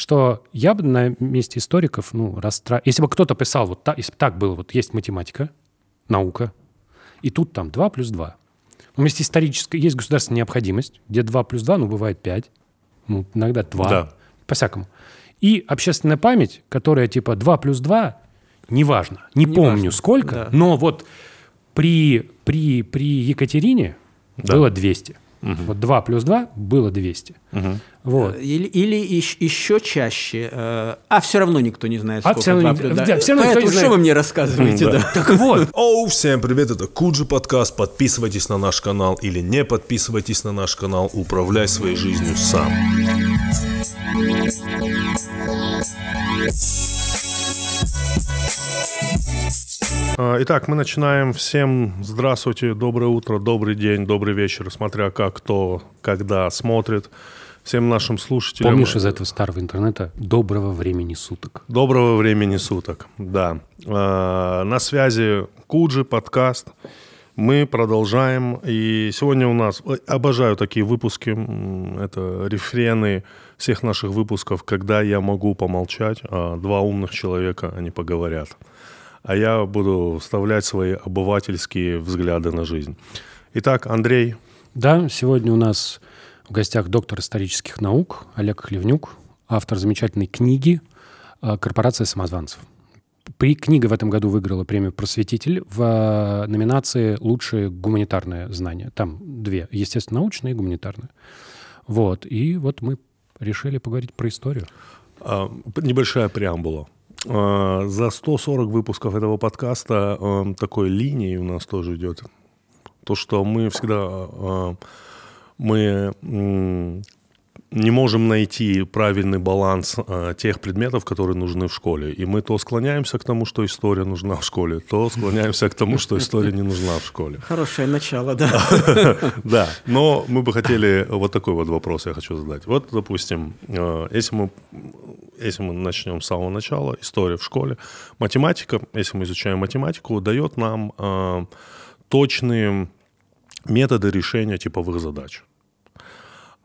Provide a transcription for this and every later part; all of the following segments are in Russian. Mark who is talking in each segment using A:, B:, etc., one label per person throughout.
A: что я бы на месте историков, ну, расстра... Если бы кто-то писал, вот так, если бы так было, вот есть математика, наука, и тут там 2 плюс 2. Ну, есть историческая, есть государственная необходимость, где 2 плюс 2, ну, бывает 5, ну, иногда 2,
B: Да.
A: по-всякому. И общественная память, которая типа 2 плюс 2, неважно, не,
C: Не
A: помню
C: важно,
A: сколько,
C: да.
A: но вот при, при, при Екатерине
B: Да.
A: было 200. Вот 2 плюс 2 было 200. Вот.
C: Или, или ищ- еще чаще. э, а все равно никто не знает,
A: А
C: сколько
A: всё равно
C: два
A: не-
C: плюс- да.
A: да, всё равно никто не
C: Поэтому что
A: знает.
C: вы мне рассказываете,
B: Да.
C: да?
A: Так вот,
B: Оу, всем привет, это Куджи подкаст. Подписывайтесь на наш канал или не подписывайтесь на наш канал. Управляй своей жизнью сам. А, Итак, мы начинаем. Всем здравствуйте, доброе утро, добрый день, добрый вечер, смотря как кто, когда смотрит. Всем нашим слушателям.
A: помнишь из этого старого интернета «Доброго времени суток».
B: Доброго времени суток, да. Э, На связи Куджи, подкаст. Мы продолжаем. И сегодня у нас... Обожаю такие выпуски. Это рефрены всех наших выпусков, когда я могу помолчать, а два умных человека, они поговорят. А я буду вставлять свои обывательские взгляды на жизнь. Итак, Андрей,
A: Да, сегодня у нас в гостях доктор исторических наук Олег Хлевнюк, автор замечательной книги э, «Корпорация самозванцев». При книга в этом году выиграла премию «Просветитель» в э, номинации «Лучшее гуманитарное знание». Там две, естественно-научное и гуманитарное. Вот, и вот мы решили поговорить про историю.
B: А, Небольшая преамбула. А, За 140 выпусков этого подкаста а, такой линией у нас тоже идет. То, что мы всегда а, мы м, не можем найти правильный баланс а, тех предметов, которые нужны в школе. И мы то склоняемся к тому, что история нужна в школе, то склоняемся к тому, что история не нужна в школе.
C: Хорошее начало, да.
B: Да, но мы бы хотели вот такой вот вопрос я хочу задать. Вот, допустим, э, если мы, если мы начнем с самого начала, история в школе, математика, если мы изучаем математику, дает нам э, точные методы решения типовых задач.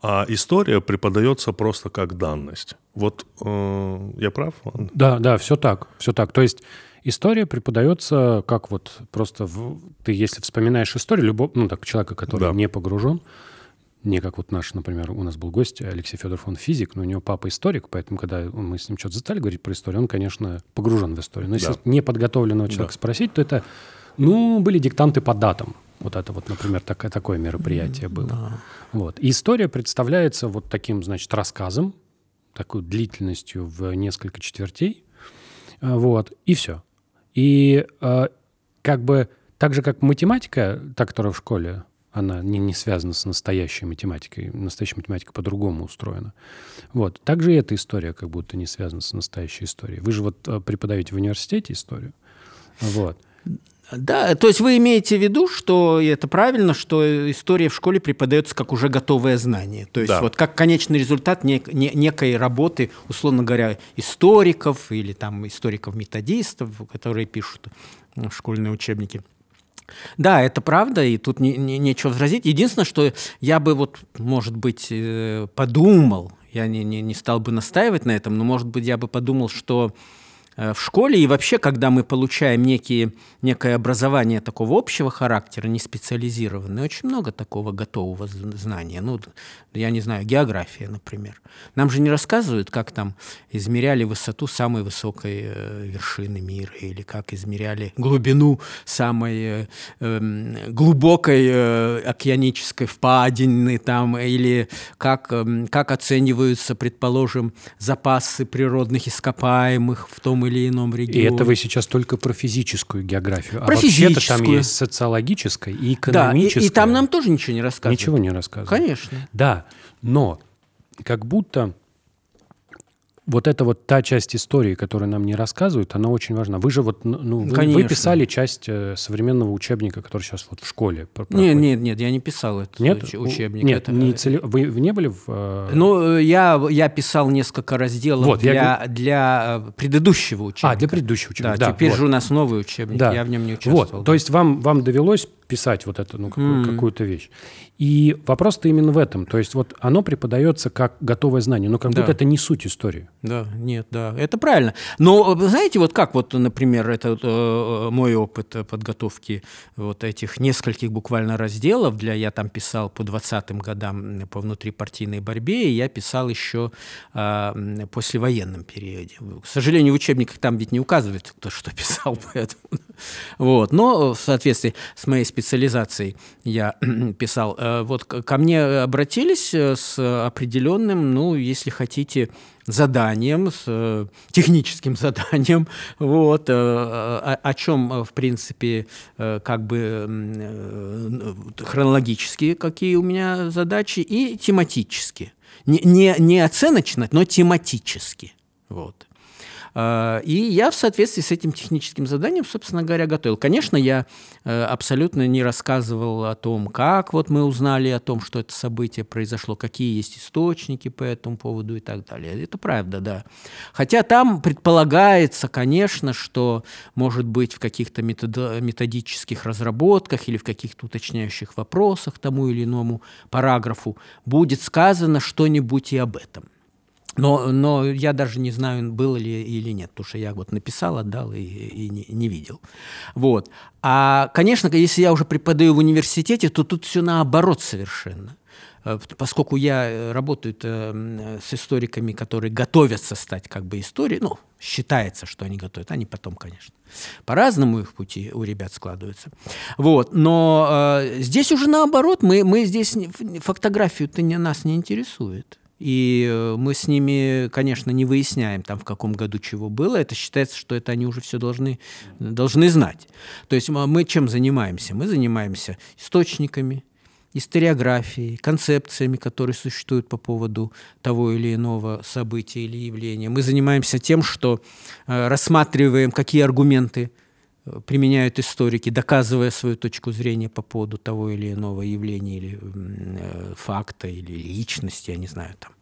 B: А история преподается просто как данность. Вот э, я прав?
A: Да, да, все так, все так. То есть история преподается как вот просто в- ты, если вспоминаешь историю, любого, ну так человека, который
B: Да.
A: не погружен, не как вот наш, например, у нас был гость Алексей Федоров, он физик, но у него папа историк, поэтому когда мы с ним что-то застали говорить про историю, он, конечно, погружен в историю. Но если
B: Да.
A: неподготовленного человека спросить, то это, ну, были диктанты по датам. Вот это вот, например, такое, такое мероприятие было. Вот. И история представляется вот таким, значит, рассказом, такой длительностью в несколько четвертей. А, Вот, и все. И э, как бы так же, как математика, та, которая в школе, она не, не связана с настоящей математикой. Настоящая математика по-другому устроена. Вот. Также и эта история как будто не связана с настоящей историей. Вы же вот э, преподаете в университете историю. Вот.
C: Да, то есть вы имеете в виду, что и это правильно, что история в школе преподается как уже готовое знание. То есть
B: Да.
C: вот как конечный результат нек- не- некой работы, условно говоря, историков или там историков-методистов, которые пишут школьные учебники. Да, это правда, и тут не- не- нечего возразить. Единственное, что я бы вот, может быть, э, подумал, я не, не, не стал бы настаивать на этом, но, может быть, я бы подумал, что в школе и вообще, когда мы получаем некие, некое образование такого общего характера, не специализированное, очень много такого готового знания. Ну, я не знаю, география, например. Нам же не рассказывают, как там измеряли высоту самой высокой э, вершины мира, или как измеряли глубину самой э, эм, глубокой э, океанической впадины, там, или как, эм, как оцениваются, предположим, запасы природных ископаемых в том или ином
A: И
C: регионе.
A: это вы сейчас только про физическую географию.
C: Про
A: а вообще-то там есть социологическая и
C: да, и,
A: экономическая.
C: и там нам тоже ничего не рассказывают.
A: Ничего не рассказывают.
C: Конечно.
A: Да, но как будто вот эта вот та часть истории, которую нам не рассказывают, она очень важна. Вы же вот, ну, вы, вы писали часть э, современного учебника, который сейчас вот в школе про-
C: Нет,
A: проходит.
C: нет, нет, я не писал этот
A: Нет?
C: уч- учебник.
A: Нет,
C: Это-
A: не целе- вы, вы не были в... э,
C: Ну, я, я писал несколько разделов
A: Вот, я
C: для, для э, предыдущего учебника.
A: а, для предыдущего учебника.
C: Да, теперь
A: вот.
C: же у нас новый учебник,
A: Да.
C: я в нем не участвовал.
A: Вот, то есть вам, вам довелось писать вот эту, ну, какую- какую-то вещь. И вопрос-то именно в этом. То есть вот оно преподается как готовое знание, но как
C: Да.
A: будто это не суть истории.
C: Да, нет, да, это правильно. Но вы знаете, вот как вот, например, это э, мой опыт э, подготовки вот этих нескольких буквально разделов для я там писал по 20-м годам по внутрипартийной борьбе, и я писал еще м, послевоенном периоде. К сожалению, в учебниках там ведь не указывается, кто что писал, поэтому. Вот. Но в соответствии с моей специализацией я писал. Э, Вот ко мне обратились э, с определенным, ну, если хотите, заданием, с э, техническим заданием, вот, э, о, о чем, э, в принципе, э, как бы м, э, хронологические какие у меня задачи и тематические. Не, не, не оценочно, но тематически. Вот. А, И я в соответствии с этим техническим заданием, собственно говоря, готовил. Конечно, я э, абсолютно не рассказывал о том, как вот мы узнали о том, что это событие произошло, какие есть источники по этому поводу и так далее. Это правда, да. Хотя там предполагается, конечно, что, может быть, в каких-то методических разработках или в каких-то уточняющих вопросах тому или иному параграфу будет сказано что-нибудь и об этом. Но, но я даже не знаю, было ли или нет, потому что я вот написал, отдал и, и не, не видел. Вот. А, конечно, если я уже преподаю в университете, то тут все наоборот совершенно. Э, Поскольку я э, работаю э, с историками, которые готовятся стать как бы историей, ну, считается, что они готовят, они потом, конечно. По-разному их пути у ребят складываются. Вот. Но э, здесь уже наоборот, мы, мы здесь, фотографию-то не, нас не интересует. И э, мы с ними, конечно, не выясняем, там, в каком году чего было. Это считается, что это они уже все должны, должны знать. То есть мы чем занимаемся? Мы занимаемся источниками, историографией, концепциями, которые существуют по поводу того или иного события или явления. Мы занимаемся тем, что э, рассматриваем, какие аргументы применяют историки, доказывая свою точку зрения по поводу того или иного явления или э, факта или личности, я не знаю там.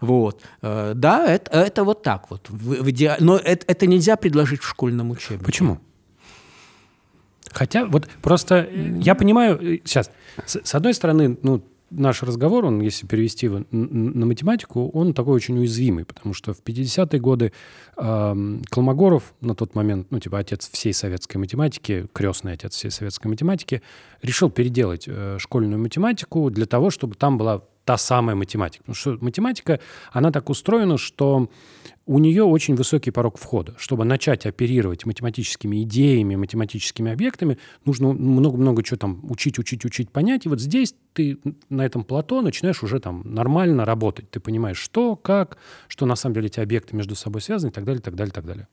C: Вот. Э, Да, это, это вот так вот. В- в идеале- Но это, это нельзя предложить в школьном учебнике.
A: Почему? Хотя вот просто э, я понимаю, сейчас, с, с одной стороны, ну, наш разговор, он, если перевести его на математику, он такой очень уязвимый, потому что в 50-е годы эм, Колмогоров на тот момент, ну, типа отец всей советской математики, крестный отец всей советской математики, решил переделать э, школьную математику для того, чтобы там была та самая математика. Потому что математика, она так устроена, что у нее очень высокий порог входа. Чтобы начать оперировать математическими идеями, математическими объектами, нужно много-много чего там учить, учить, учить, понять. И вот здесь ты на этом плато начинаешь уже там нормально работать. Ты понимаешь, что, как, что на самом деле эти объекты между собой связаны и так далее, так далее, так далее.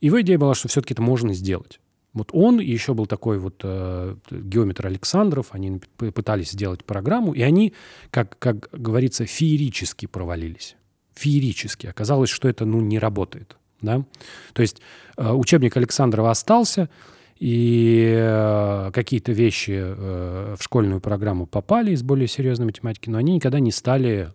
A: И его идея была, что все-таки это можно сделать. Вот он и еще был такой вот э, геометр Александров, они пытались сделать программу, и они, как, как говорится, феерически провалились. Феерически. Оказалось, что это ну, не работает. Да? То есть э, учебник Александрова остался, и э, какие-то вещи э, в школьную программу попали из более серьезной математики, но они никогда не стали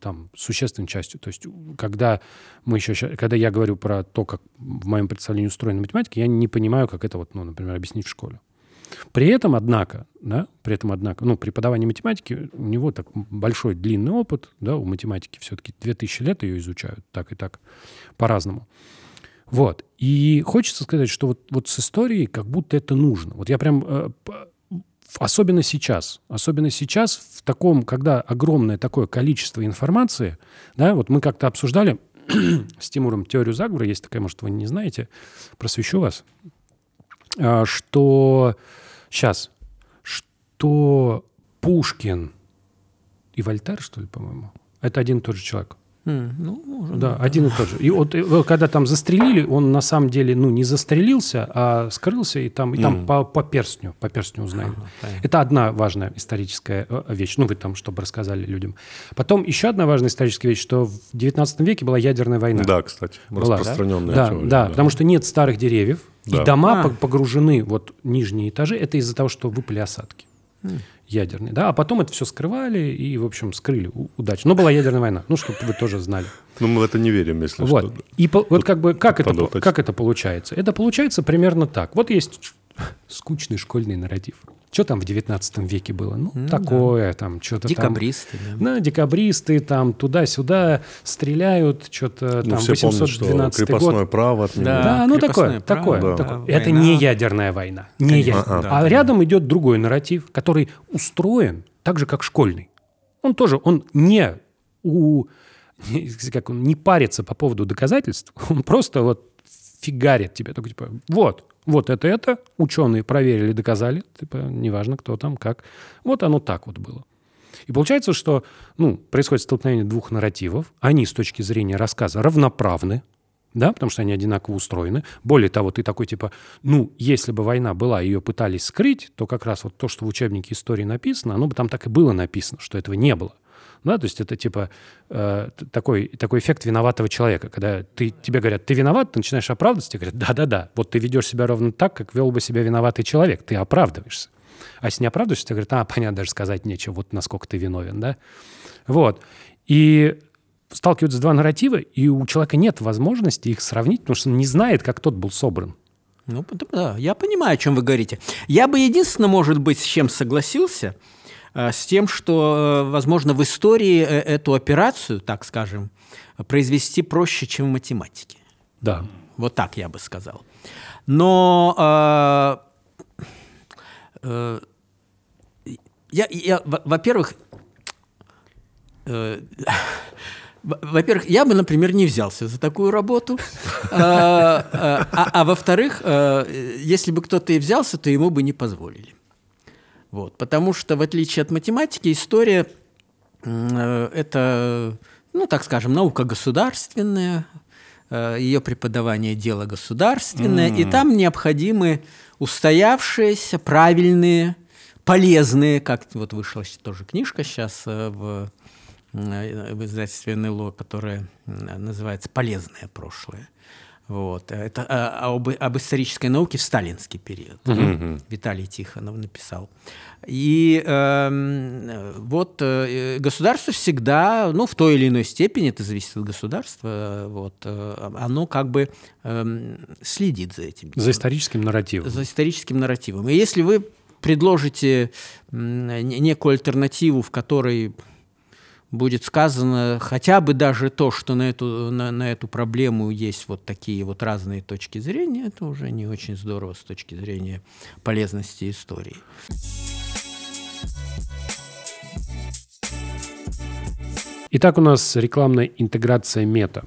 A: там существенной частью. То есть, когда мы еще, когда я говорю про то, как в моем представлении устроена математика, я не понимаю, как это вот, ну, например, объяснить в школе. При этом, однако, да, при этом, однако, ну, преподавание математики, у него так большой длинный опыт, да, у математики все-таки 2000 лет ее изучают, так и так, по-разному. Вот. И хочется сказать, что вот, вот с историей как будто это нужно. Вот я прям... э, Особенно сейчас. Особенно сейчас, в таком, когда огромное такое количество информации, да, вот мы как-то обсуждали с Тимуром теорию заговора, есть такая, может, вы не знаете, просвещу вас, что сейчас, что Пушкин и Вольтер, что ли, по-моему, это один и тот же человек.
C: М, Ну, может
A: Да, один и тот же. И вот э, когда там застрелили, он на самом деле, ну, не застрелился, а скрылся, и там, и там по, по перстню, по перстню узнаем.
C: понятно.
A: Это одна важная историческая э, вещь. Ну, вы там, чтобы рассказали людям. Потом еще одна важная историческая вещь, что в 19 веке была ядерная война.
B: Да, кстати,
A: Была,
B: распространенная
A: да?
B: теория.
A: Да, потому что нет старых деревьев,
B: Да.
A: и дома
C: А.
A: по- погружены, вот нижние этажи, это из-за того, что выпали осадки ядерные, да, а потом это все скрывали и, в общем, скрыли удачно. Но была ядерная война, ну, чтобы вы тоже знали.
B: Но мы в это не верим, если
A: Вот.
B: что.
A: И по- вот как бы как это, как это получается? Это получается примерно так. Вот есть скучный школьный нарратив. Что там в 19 веке было? Ну, такое там, что-то там.
C: Декабристы, да.
A: Да, декабристы там туда-сюда стреляют, что-то
B: Ну,
A: там
B: все помнят, что
A: 812
B: крепостное
A: год.
B: право отменили.
C: Да.
A: Да, ну такое,
C: право,
A: такое,
B: да.
A: такое.
C: Война.
A: Это не ядерная война. Не ядерная.
C: да,
A: а
C: да.
A: рядом идет другой нарратив, который устроен так же, как школьный. Он тоже, он не у, как он, не парится по поводу доказательств, он просто вот фигарит тебе, только типа, вот, вот это это, ученые проверили, доказали, типа, неважно кто там, как. Вот оно так вот было. И получается, что ну, происходит столкновение двух нарративов. Они с точки зрения рассказа равноправны, да, потому что они одинаково устроены. Более того, ты такой типа, ну, если бы война была, ее пытались скрыть, то как раз вот то, что в учебнике истории написано, оно бы там так и было написано, что этого не было. Да, то есть это типа э, такой, такой эффект виноватого человека, когда ты, тебе говорят, ты виноват, ты начинаешь оправдываться, тебе говорят, да-да-да, вот ты ведешь себя ровно так, как вел бы себя виноватый человек, ты оправдываешься. А если не оправдываешься, тебе говорят, а, понятно, даже сказать нечего, вот насколько ты виновен, да. Вот. И сталкиваются два нарратива, и у человека нет возможности их сравнить, потому что он не знает, как тот был собран.
C: Ну, да, я понимаю, о чем вы говорите. Я бы единственное, может быть, с чем согласился, с тем, что, э, возможно, в истории э, эту операцию, так скажем, произвести проще, чем в математике.
A: Да.
C: Вот так я бы сказал. Но э, э, я, я, во- во-первых, э, во- во-первых, я бы, например, не взялся за такую работу. А, а, а- а во-вторых, э, если бы кто-то и взялся, то ему бы не позволили. Вот, потому что, в отличие от математики, история э, это, ну, так скажем, наука государственная, э, ее преподавание дело государственное, и там необходимы устоявшиеся, правильные, полезные, как вот вышла тоже книжка сейчас в, э, в издательстве НЛО, которая называется «Полезное прошлое». Вот. Это э, об, об исторической науке в сталинский период. Виталий Тихонов написал. И э, вот э, государство всегда, ну, в той или иной степени, это зависит от государства, э, вот, э, оно как бы эм, следит за этим.
A: За историческим нарративом.
C: За историческим нарративом. И если вы предложите некую альтернативу, в которой будет сказано хотя бы даже то, что на эту, на, на эту проблему есть вот такие вот разные точки зрения, это уже не очень здорово с точки зрения полезности истории.
A: Итак, у нас рекламная интеграция мета.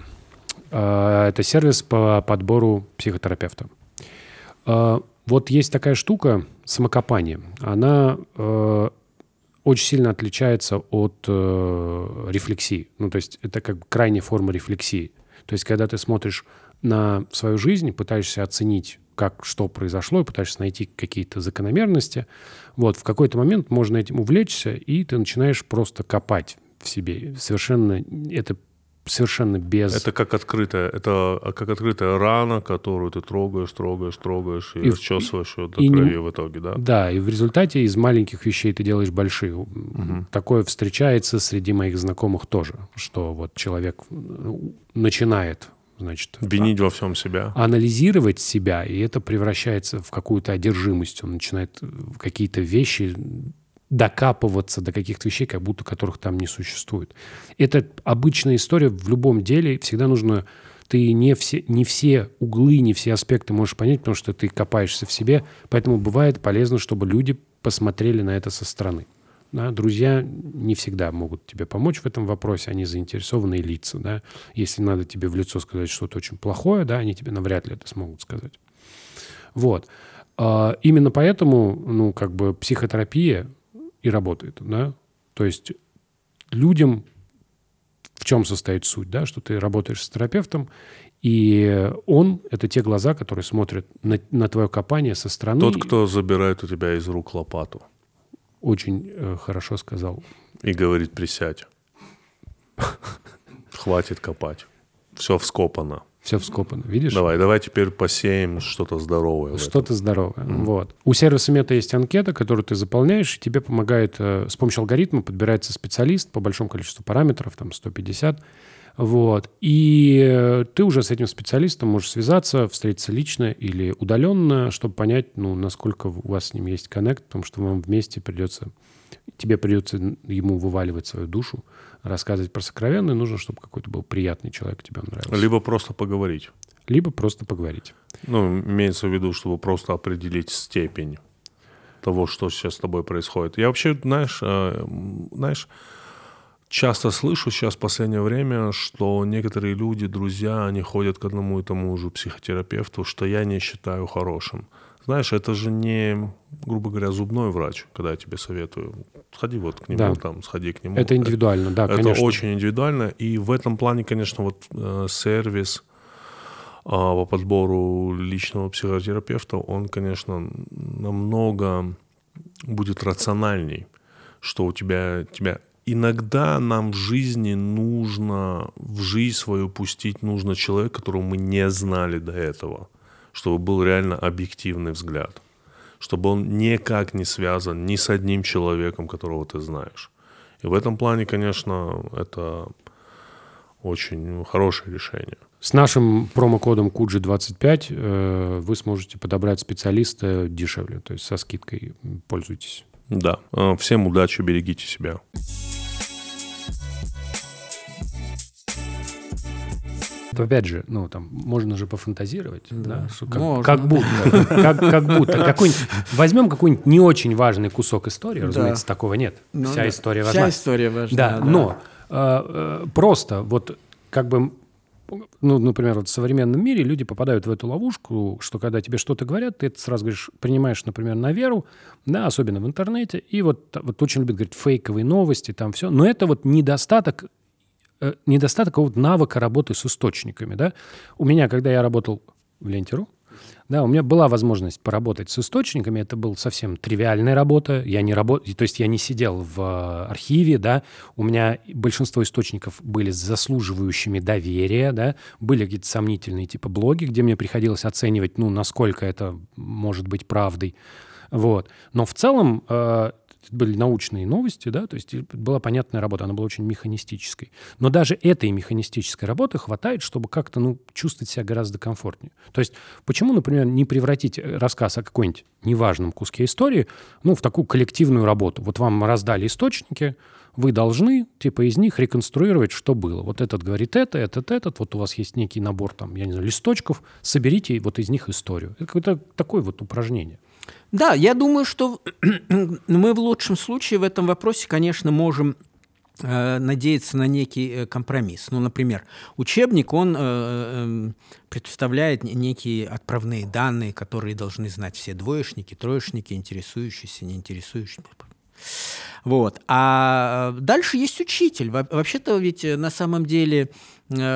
A: А, Это сервис по подбору психотерапевта. А, Вот есть такая штука, самокопание. Она э, очень сильно отличается от э, рефлексии. Ну, то есть это как крайняя форма рефлексии. То есть когда ты смотришь на свою жизнь, пытаешься оценить, как что произошло, и пытаешься найти какие-то закономерности, вот, в какой-то момент можно этим увлечься, и ты начинаешь просто копать в себе. Совершенно, это совершенно без...
B: Это как открытая, это а, как открытая рана, которую ты трогаешь, трогаешь, трогаешь и,
A: И
B: расчесываешь ее до
A: и не-
B: крови в итоге, да?
A: Да, и в результате из маленьких вещей ты делаешь большие. Такое встречается среди моих знакомых тоже, что вот человек ну, начинает, значит,
B: Винить во всем себя.
A: анализировать себя, и это превращается в какую-то одержимость. Он начинает в какие-то вещи докапываться до каких-то вещей, как будто которых там не существует. Это обычная история в любом деле. Всегда нужно... Ты не все, не все углы, не все аспекты можешь понять, потому что ты копаешься в себе. Поэтому бывает полезно, чтобы люди посмотрели на это со стороны. Да, друзья не всегда могут тебе помочь в этом вопросе, они заинтересованные лица. Да? Если надо тебе в лицо сказать что-то очень плохое, да, они тебе навряд ли это смогут сказать. Вот. А, Именно поэтому, ну, как бы психотерапия и работает, да. То есть людям в чем состоит суть, да, что ты работаешь с терапевтом, и он — это те глаза, которые смотрят на, на твое копание со стороны.
B: Тот, кто забирает у тебя из рук лопату
A: Очень э, хорошо сказал.
B: и говорит «присядь». Хватит копать. Все вскопано.
A: Все вскопано, видишь?
B: Давай, давай теперь посеем что-то здоровое.
A: Что-то здоровое. Вот. У сервиса Мета есть анкета, которую ты заполняешь, и тебе помогает э, с помощью алгоритма подбирается специалист по большому количеству параметров, там 150. Вот. И э, ты уже с этим специалистом можешь связаться, встретиться лично или удаленно, чтобы понять, ну, насколько у вас с ним есть коннект, потому что вам вместе придется, тебе придется ему вываливать свою душу, рассказывать про сокровенное, нужно, чтобы какой-то был приятный человек, тебе нравился.
B: Либо просто поговорить.
A: Либо просто поговорить.
B: Ну, имеется в виду, чтобы просто определить степень того, что сейчас с тобой происходит. Я вообще, знаешь, э, знаешь, часто слышу сейчас в последнее время, что некоторые люди, друзья, они ходят к одному и тому же психотерапевту, что я не считаю хорошим. Знаешь, это же не, грубо говоря, зубной врач, когда я тебе советую. Сходи вот к нему,
A: Да.
B: там, сходи к нему.
A: Это индивидуально, да,
B: Это
A: конечно.
B: очень индивидуально. И в этом плане, конечно, вот э, сервис а, по подбору личного психотерапевта, он, конечно, намного будет рациональней, что у тебя, тебя иногда нам в жизни нужно, в жизнь свою пустить нужно человека, которого мы не знали до этого, чтобы был реально объективный взгляд, чтобы он никак не связан ни с одним человеком, которого ты знаешь. И в этом плане, конечно, это очень хорошее решение.
A: С нашим промокодом KUJI25 э, вы сможете подобрать специалиста дешевле, то есть со скидкой пользуйтесь.
B: Да. Э, Всем удачи, берегите себя.
A: Опять же, ну там можно же пофантазировать, да, что как,
C: можно.
A: как будто, как, как будто какой-нибудь возьмем какой-нибудь не очень важный кусок истории, разумеется, такого нет.
C: Ну
A: Вся
C: да.
A: история
C: Вся
A: важна.
C: история важна.
A: Да, но э, э, просто вот как бы, ну, например, вот в современном мире люди попадают в эту ловушку, что когда тебе что-то говорят, ты это сразу говоришь, принимаешь, например, на веру, да, особенно в интернете, и вот, вот очень любят говорить фейковые новости, там все, но это вот недостаток э, недостаток какого-то навыка работы с источниками, да. У меня, когда я работал в Ленте.ру, да, у меня была возможность поработать с источниками. Это была совсем тривиальная работа. Я не работ... То есть я не сидел в э, архиве, да. У меня большинство источников были заслуживающими доверия, да. Были какие-то сомнительные типа блоги, где мне приходилось оценивать, ну, насколько это может быть правдой. Вот. Но в целом э, были научные новости, да, то есть была понятная работа, она была очень механистической. Но даже этой механистической работы хватает, чтобы как-то, ну, чувствовать себя гораздо комфортнее. То есть почему, например, не превратить э, рассказ о какой-нибудь неважном куске истории, ну, в такую коллективную работу? Вот вам раздали источники, вы должны, типа, из них реконструировать, что было. Вот этот говорит это, этот, этот, вот у вас есть некий набор, там, я не знаю, листочков, соберите вот из них историю. Это какое-то такое вот упражнение.
C: Да, я думаю, что мы в лучшем случае в этом вопросе, конечно, можем э, надеяться на некий э, компромисс. Ну, например, учебник, он э, представляет не- некие отправные данные, которые должны знать все двоечники, троечники, интересующиеся, не интересующиеся. Вот. А дальше есть учитель. Во- Вообще-то ведь на самом деле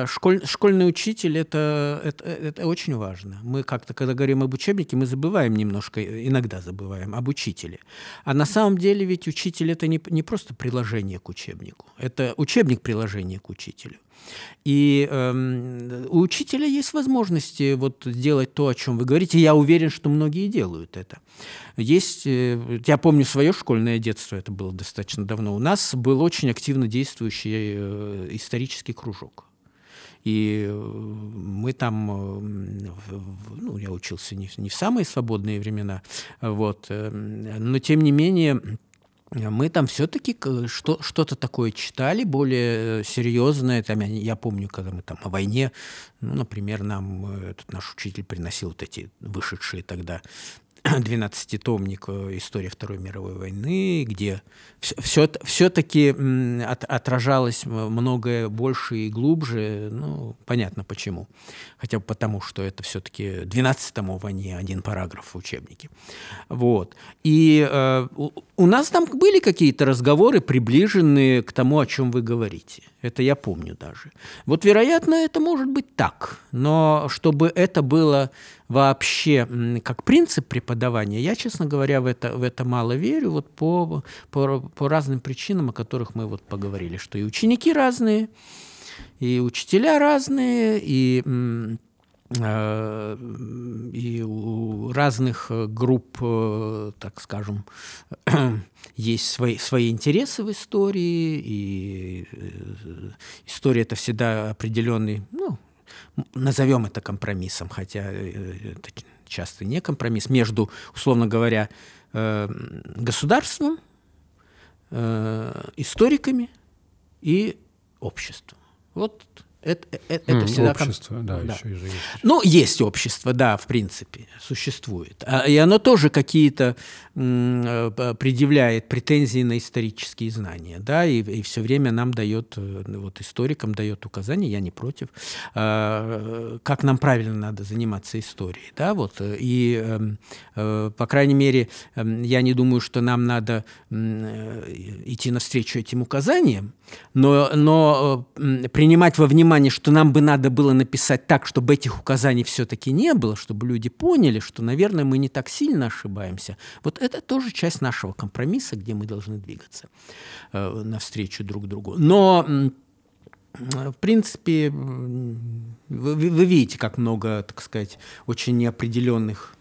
C: школь- школьный учитель это, это, это очень важно. Мы как-то, когда говорим об учебнике, мы забываем немножко, э, иногда забываем об учителе. А на самом деле ведь учитель это не, не просто приложение к учебнику, это учебник приложение к учителю. И эм, у учителя есть возможности вот сделать то, о чем вы говорите. Я уверен, что многие делают это. Есть, э, я помню свое школьное детство, это было достаточно давно. У нас был очень активно действующий э, исторический кружок. И э, мы там, э, ну, я учился не, не в самые свободные времена, вот, э, но тем не менее мы там все-таки что, что-то такое читали, более э, серьезное. Там, я, я помню, когда мы там о войне, ну, например, нам э, этот наш учитель приносил вот эти вышедшие тогда 12-томник э, «История Второй мировой войны», где все, все-таки отражалось м- многое больше и глубже. Ну, понятно почему. Хотя бы потому, что это все-таки 12 томов, а не один параграф в учебнике. Вот. И э, у нас там были какие-то разговоры, приближенные к тому, о чем вы говорите. Это я помню даже. Вот, вероятно, это может быть так. Но чтобы это было вообще как принцип преподавания, я, честно говоря, в это, в это мало верю, вот по, по, по разным причинам, о которых мы вот поговорили, что и ученики разные, и учителя разные, и Э, и у разных групп, э, так скажем, есть свои, свои интересы в истории, и э, история это всегда определенный, ну, назовем это компромиссом, хотя это часто не компромисс, между, условно говоря, государством, историками и обществом. Вот это, это, это всегда...
A: Общество, да, да. еще и же есть.
C: Ну, есть общество, да, в принципе, существует. А, и оно тоже какие-то э, предъявляет претензии на исторические знания, да, и, и все время нам дает, э, вот историкам дает указания, я не против, а, как нам правильно надо заниматься историей, да, вот. И, эм, э, по крайней мере, эм, я не думаю, что нам надо идти навстречу этим указаниям, но, но принимать во внимание внимание, что нам бы надо было написать так, чтобы этих указаний все-таки не было, чтобы люди поняли, что, наверное, мы не так сильно ошибаемся. Вот это тоже часть нашего компромисса, где мы должны двигаться э, навстречу друг другу. Но в принципе, вы, вы видите, как много, так сказать, очень неопределенных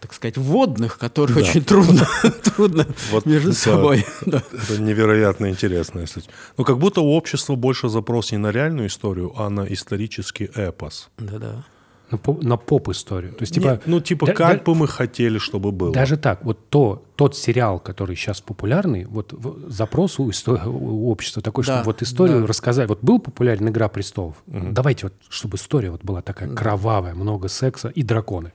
C: так сказать, вводных, которые да. очень трудно, трудно вот между это, собой.
B: Да. Это невероятно интересно. Если... Ну, как будто у общества больше запрос не на реальную историю, а на исторический эпос.
C: Да-да.
A: На, поп, на поп-историю. То есть, типа, Нет,
B: ну, типа, да, как да, бы мы хотели, чтобы было.
A: Даже так. Вот то, тот сериал, который сейчас популярный, вот запрос у, истории, у общества такой, да, чтобы вот историю да. рассказать. Вот был популярен «Игра престолов». Угу. Давайте вот, чтобы история вот была такая кровавая, много секса и драконы.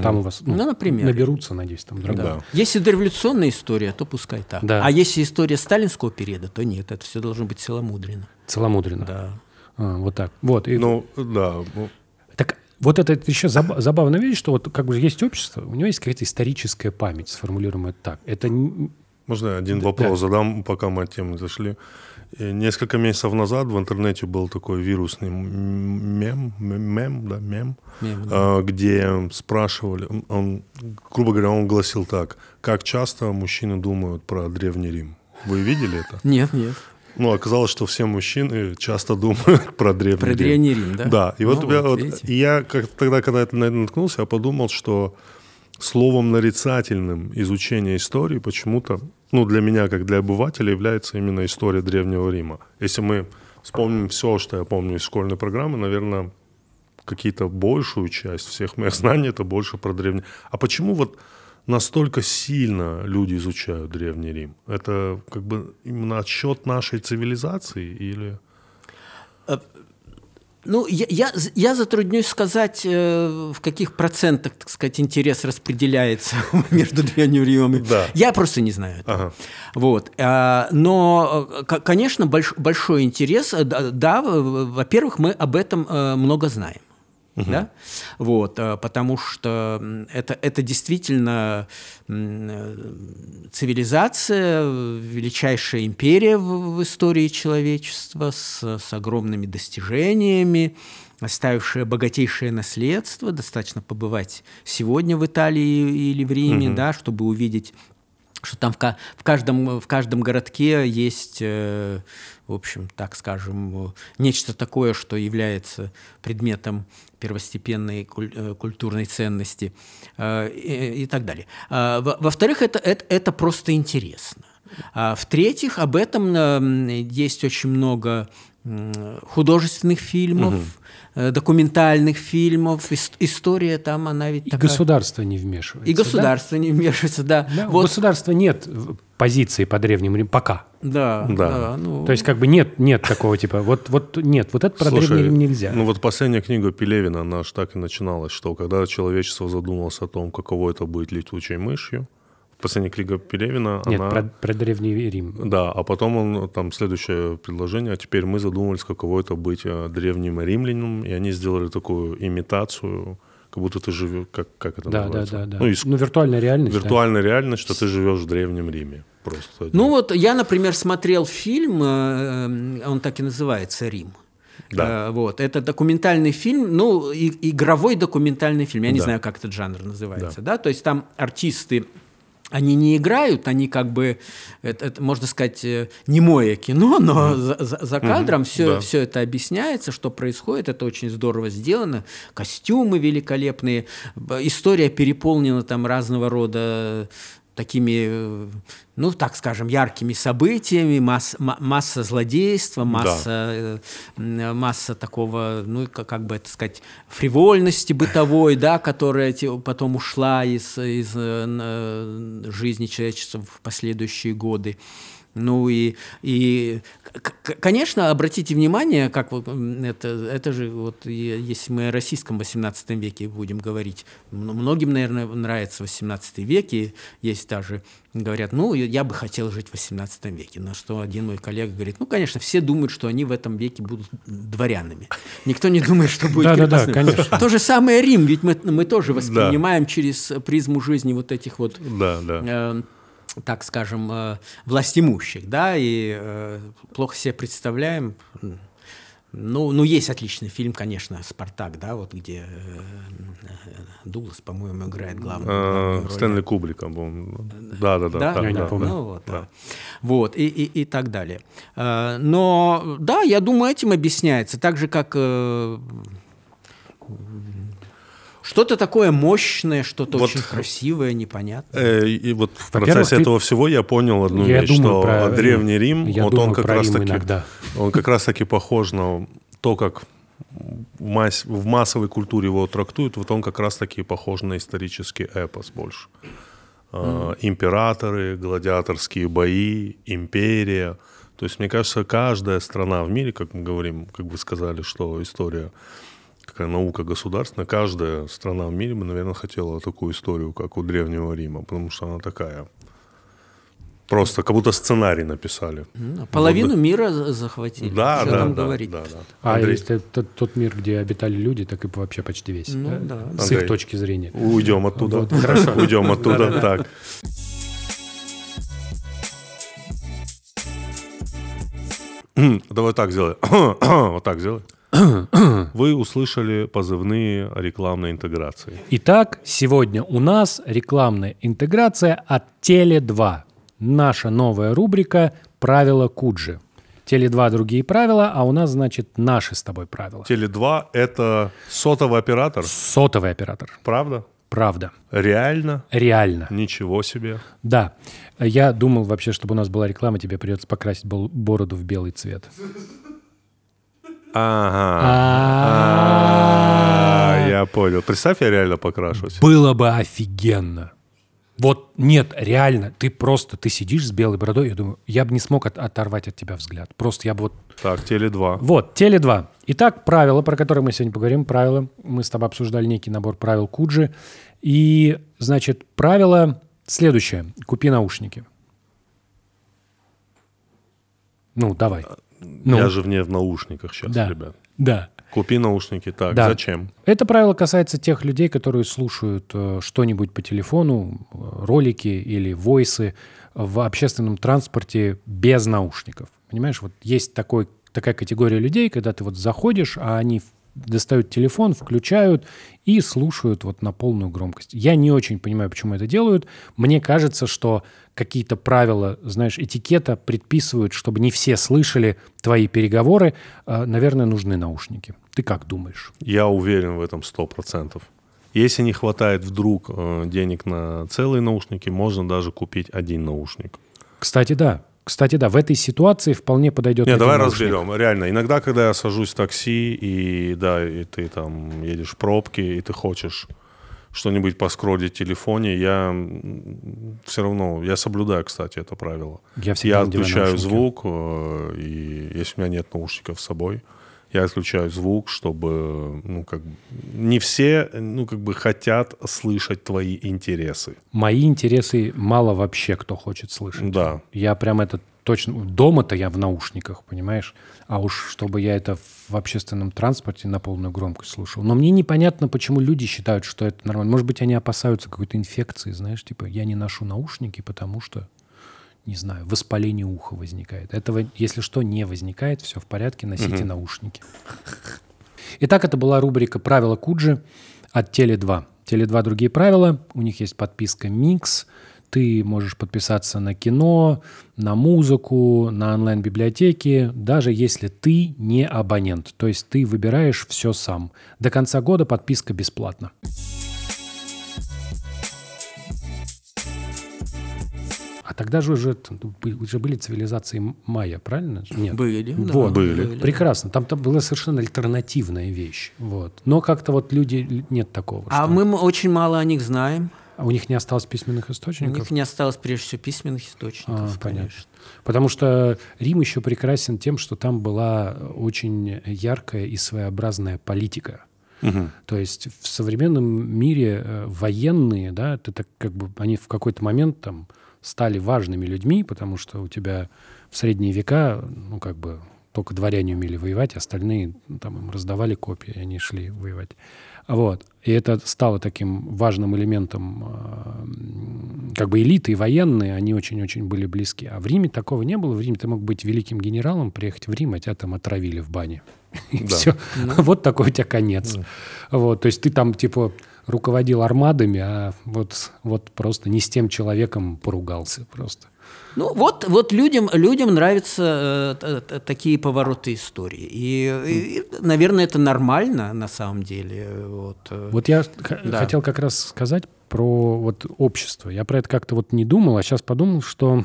A: Там у вас ну, ну, например. наберутся, надеюсь, там драконы. Да.
C: Если дореволюционная история, то пускай так. Да. А если история сталинского периода, то нет, это все должно быть целомудренно.
A: Целомудренно.
C: Да.
A: А, вот так. Вот.
B: И... Ну, да. Ну.
A: Так вот это, это еще заб, забавно видеть, что вот как бы есть общество, у него есть какая-то историческая память, сформулируем это так. Это...
B: Можно я один да, вопрос да. задам, пока мы от темы зашли? Несколько месяцев назад в интернете был такой вирусный мем, мем, да, мем, мем да. где спрашивали, он, грубо говоря, он гласил так, как часто мужчины думают про Древний Рим? Вы видели это?
C: Нет, нет.
B: Ну, оказалось, что все мужчины часто думают про Древний
C: про
B: Рим.
C: Про Древний Рим, да?
B: Да, и ну, вот, вот, вот и я как, тогда, когда это наткнулся, я подумал, что словом нарицательным изучение истории почему-то ну, для меня, как для обывателя, является именно история Древнего Рима. Если мы вспомним все, что я помню из школьной программы, наверное, какие-то большую часть всех моих знаний это больше про Древний. А почему вот настолько сильно люди изучают Древний Рим? Это как бы именно отсчет нашей цивилизации или...
C: Ну, я, я, я затруднюсь сказать, э, в каких процентах, так сказать, интерес распределяется между Древним Римом. Да. Я просто не знаю этого. Ага. Вот. А, но, э, конечно, больш, большой интерес. Э, да, во-первых, мы об этом много знаем. Угу. Да? Вот, э, потому что это, это действительно э, цивилизация, величайшая империя в, в истории человечества с, с огромными достижениями, оставившая богатейшее наследство. Достаточно побывать сегодня в Италии или в Риме, угу. да, чтобы увидеть что там в, в, каждом, в каждом городке есть, э, в общем, так скажем, нечто такое, что является предметом первостепенной э, культурной ценности э, и, и так далее. А, во-вторых, это, это, это просто интересно. А в-третьих, об этом есть очень много художественных фильмов, угу. Документальных фильмов. История там, она ведь
A: И
C: такая...
A: государство не вмешивается.
C: И государство да? не вмешивается, да.
A: да вот. У государства нет позиции по Древнему Риму пока.
C: Да, да. да
A: ну... То есть как бы нет, нет такого типа, вот, вот нет, вот это про Слушай, Древний Рим нельзя.
B: Ну вот последняя книга Пелевина, она же так и начиналась, что когда человечество задумалось о том, каково это быть летучей мышью, последняя книга Пелевина.
A: Нет,
B: она...
A: про, про Древний Рим.
B: Да, а потом он, там следующее предложение, а теперь мы задумались, каково это быть э, древним римлянином, и они сделали такую имитацию, как будто ты живешь, как, как это
A: да,
B: называется?
A: Да, да, да. Ну, иск... ну виртуальная реальность.
B: Виртуальная да. реальность, что ты живешь в Древнем Риме. Просто.
C: Ну вот я, например, смотрел фильм, э, э, он так и называется «Рим». Да. Вот. Это документальный фильм, ну, и, игровой документальный фильм. Я не да. знаю, как этот жанр называется. Да. Да? То есть там артисты они не играют, они как бы, это, это можно сказать, э, немое кино, но за, за, за кадром все,
B: да.
C: все это объясняется, что происходит, это очень здорово сделано, костюмы великолепные, история переполнена там разного рода такими, э, ну, так скажем, яркими событиями, масс- ма- масса злодейства, масса, э, м, масса такого, ну, как, как бы это сказать, фривольности бытовой, да, которая потом ушла из, из э, э, жизни человечества в последующие годы. Ну и, и конечно, обратите внимание, как вот, это, это же вот если мы о российском 18 веке будем говорить, многим, наверное, нравится 18 век, и есть даже, говорят, ну, я бы хотел жить в 18 веке, на что один мой коллега говорит, ну, конечно, все думают, что они в этом веке будут дворянами. Никто не думает, что будет
A: Да-да-да,
C: крепостным.
A: конечно.
C: То же самое Рим, ведь мы, мы тоже воспринимаем через призму жизни вот этих вот
B: Да, да.
C: Так скажем, э, властимущих, да, и э, плохо себе представляем. Ну, ну, есть отличный фильм, конечно, «Спартак», да, вот где э, Дуглас, по-моему, играет главную, роль.
B: Стэнли Кубрика, по-моему. Да, да,
A: Я не помню.
C: Ну, вот,
B: да.
C: Вот, и, и, и так далее. Но, да, я думаю, этим объясняется. Так же, как что-то такое мощное, что-то
B: Вот.
C: очень красивое, непонятное.
B: Э, И вот в процессе
A: ты-
B: этого всего я понял одну
A: Я
B: вещь,
A: думаю
B: что
A: про
B: Древний Рим,
A: Я
B: вот
A: думаю
B: он как
A: про
B: раз
A: Рим
B: таки,
A: иногда.
B: он как раз таки похож на то, как в, масс- в массовой культуре его трактуют, вот он как раз таки похож на исторический эпос больше. Э, Императоры, гладиаторские бои, империя. То есть, мне кажется, каждая страна в мире, как мы говорим, как вы сказали, что история какая наука государственная, каждая страна в мире бы, наверное, хотела такую историю, как у Древнего Рима, потому что она такая. Просто как будто сценарий написали.
C: Ну, Половину мира за- захватили.
B: Да,
C: Что
B: да,
C: там
B: да,
C: говорить?
B: да, да.
A: А
B: Андрей,
A: если тот, тот мир, где обитали люди, так и вообще почти весь.
C: Ну,
A: да?
C: да.
A: С
B: Андрей.
A: их точки зрения.
B: уйдем оттуда.
A: Вот, хорошо.
B: Уйдем оттуда. Так. Давай так сделай. Вот так сделай. Вы услышали позывные рекламной интеграции.
A: Итак, сегодня у нас рекламная интеграция от Теле2. Наша новая рубрика «Правила Куджи». Теле2 другие правила, а у нас, значит, наши с тобой правила.
B: Теле2 — это сотовый оператор,
A: Сотовый оператор.
B: правда?
A: Правда.
B: Реально?
A: Реально.
B: Ничего себе.
A: Да. Я думал вообще, чтобы у нас была реклама, тебе придется покрасить бороду в белый цвет.
B: Ага.
A: А.
B: Я понял. Представь, я реально покрашусь.
A: Было бы офигенно. Вот нет, реально, ты просто, ты сидишь с белой бородой, я думаю, я бы не смог от- оторвать от тебя взгляд. Просто я бы вот...
B: Так, Теле2.
A: Вот, Теле2. Итак, правила, про которые мы сегодня поговорим, правила. Мы с тобой обсуждали некий набор правил Куджи. И, значит, правило следующее. Купи наушники. Ну, давай. Ну,
B: Я же вне в наушниках сейчас,
A: да.
B: ребят.
A: Да.
B: Купи наушники. Так,
A: Да.
B: зачем?
A: Это правило касается тех людей, которые слушают э, что-нибудь по телефону, э, ролики или войсы в общественном транспорте без наушников. Понимаешь, вот есть такой, такая категория людей, когда ты вот заходишь, а они в- достают телефон, включают и слушают вот на полную громкость. Я не очень понимаю, почему это делают. Мне кажется, что какие-то правила, знаешь, этикета предписывают, чтобы не все слышали твои переговоры. Э, Наверное, нужны наушники. Ты как думаешь?
B: Я уверен в этом сто процентов. Если не хватает вдруг э, денег на целые наушники, можно даже купить один наушник.
A: Кстати, да. Кстати, да, в этой ситуации вполне подойдет.
B: Не,
A: один
B: давай
A: наушник.
B: разберем. Реально, иногда, когда я сажусь в такси, и да, и ты там едешь в пробке, и ты хочешь что-нибудь поскролить в телефоне, я все равно, я соблюдаю, кстати, это правило.
A: Я всегда
B: Я отключаю
A: наушники.
B: звук, э, и если у меня нет наушников с собой, я отключаю звук, чтобы, ну, как бы, не все, ну, как бы хотят слышать твои интересы.
A: Мои интересы мало вообще кто хочет слышать.
B: Да.
A: Я прям это точно... Дома-то я в наушниках, понимаешь? А уж чтобы я это в общественном транспорте на полную громкость слушал. Но мне непонятно, почему люди считают, что это нормально. Может быть, они опасаются какой-то инфекции, знаешь, типа я не ношу наушники, потому что, не знаю, воспаление уха возникает. Этого, если что, не возникает, все в порядке, носите наушники. Итак, это была рубрика «Правила Куджи» от Теле2. Теле2 другие правила, у них есть подписка Микс, ты можешь подписаться на кино, на музыку, на онлайн-библиотеки, даже если ты не абонент. То есть ты выбираешь все сам. До конца года подписка бесплатна. А тогда же уже, уже были цивилизации майя, правильно?
C: Нет. Были,
A: вот. да, были. Прекрасно. Там, там была совершенно альтернативная вещь. Вот. Но как-то вот люди... Нет такого.
C: А что... мы очень мало о них знаем.
A: А у них не осталось письменных источников?
C: У них не осталось, прежде всего, письменных источников, а, конечно. Понятно.
A: Потому что Рим еще прекрасен тем, что там была очень яркая и своеобразная политика. Угу. То есть в современном мире э, военные, да, это так как бы они в какой-то момент там стали важными людьми, потому что у тебя в средние века, ну, как бы, только дворяне умели воевать, остальные ну, там им раздавали копии, и они шли воевать. Вот. И это стало таким важным элементом, э, как бы элиты и военные, они очень-очень были близки. А в Риме такого не было. В Риме ты мог быть великим генералом, приехать в Рим, а тебя там отравили в бане. И да. все. Ну. Вот такой у тебя конец. Вот. То есть ты там, типа, руководил армадами, а вот, вот просто не с тем человеком поругался просто.
C: Ну вот, вот людям, людям нравятся э, такие повороты истории. И, и, наверное, это нормально на самом деле. Вот,
A: вот я да. хотел как раз сказать про вот общество. Я про это как-то вот не думал, а сейчас подумал, что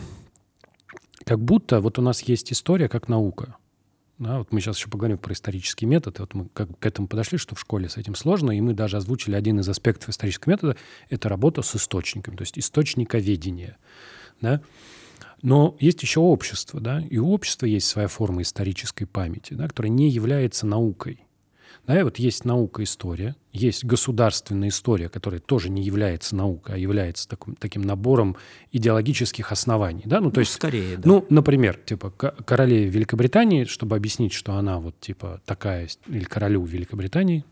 A: как будто вот у нас есть история как наука. Да, вот мы сейчас еще поговорим про исторический метод. Вот мы как к этому подошли, что в школе с этим сложно, и мы даже озвучили один из аспектов исторического метода – это работа с источником, то есть источниковедение. Да? Но есть еще общество, да, и у общества есть своя форма исторической памяти, да, которая не является наукой. Да, и вот есть наука история, есть государственная история, которая тоже не является наукой, а является таким, таким набором идеологических оснований. Да? Ну, то ну, есть,
C: скорее, да.
A: Ну, например, типа королеве Великобритании, чтобы объяснить, что она вот типа такая, или королю Великобритании,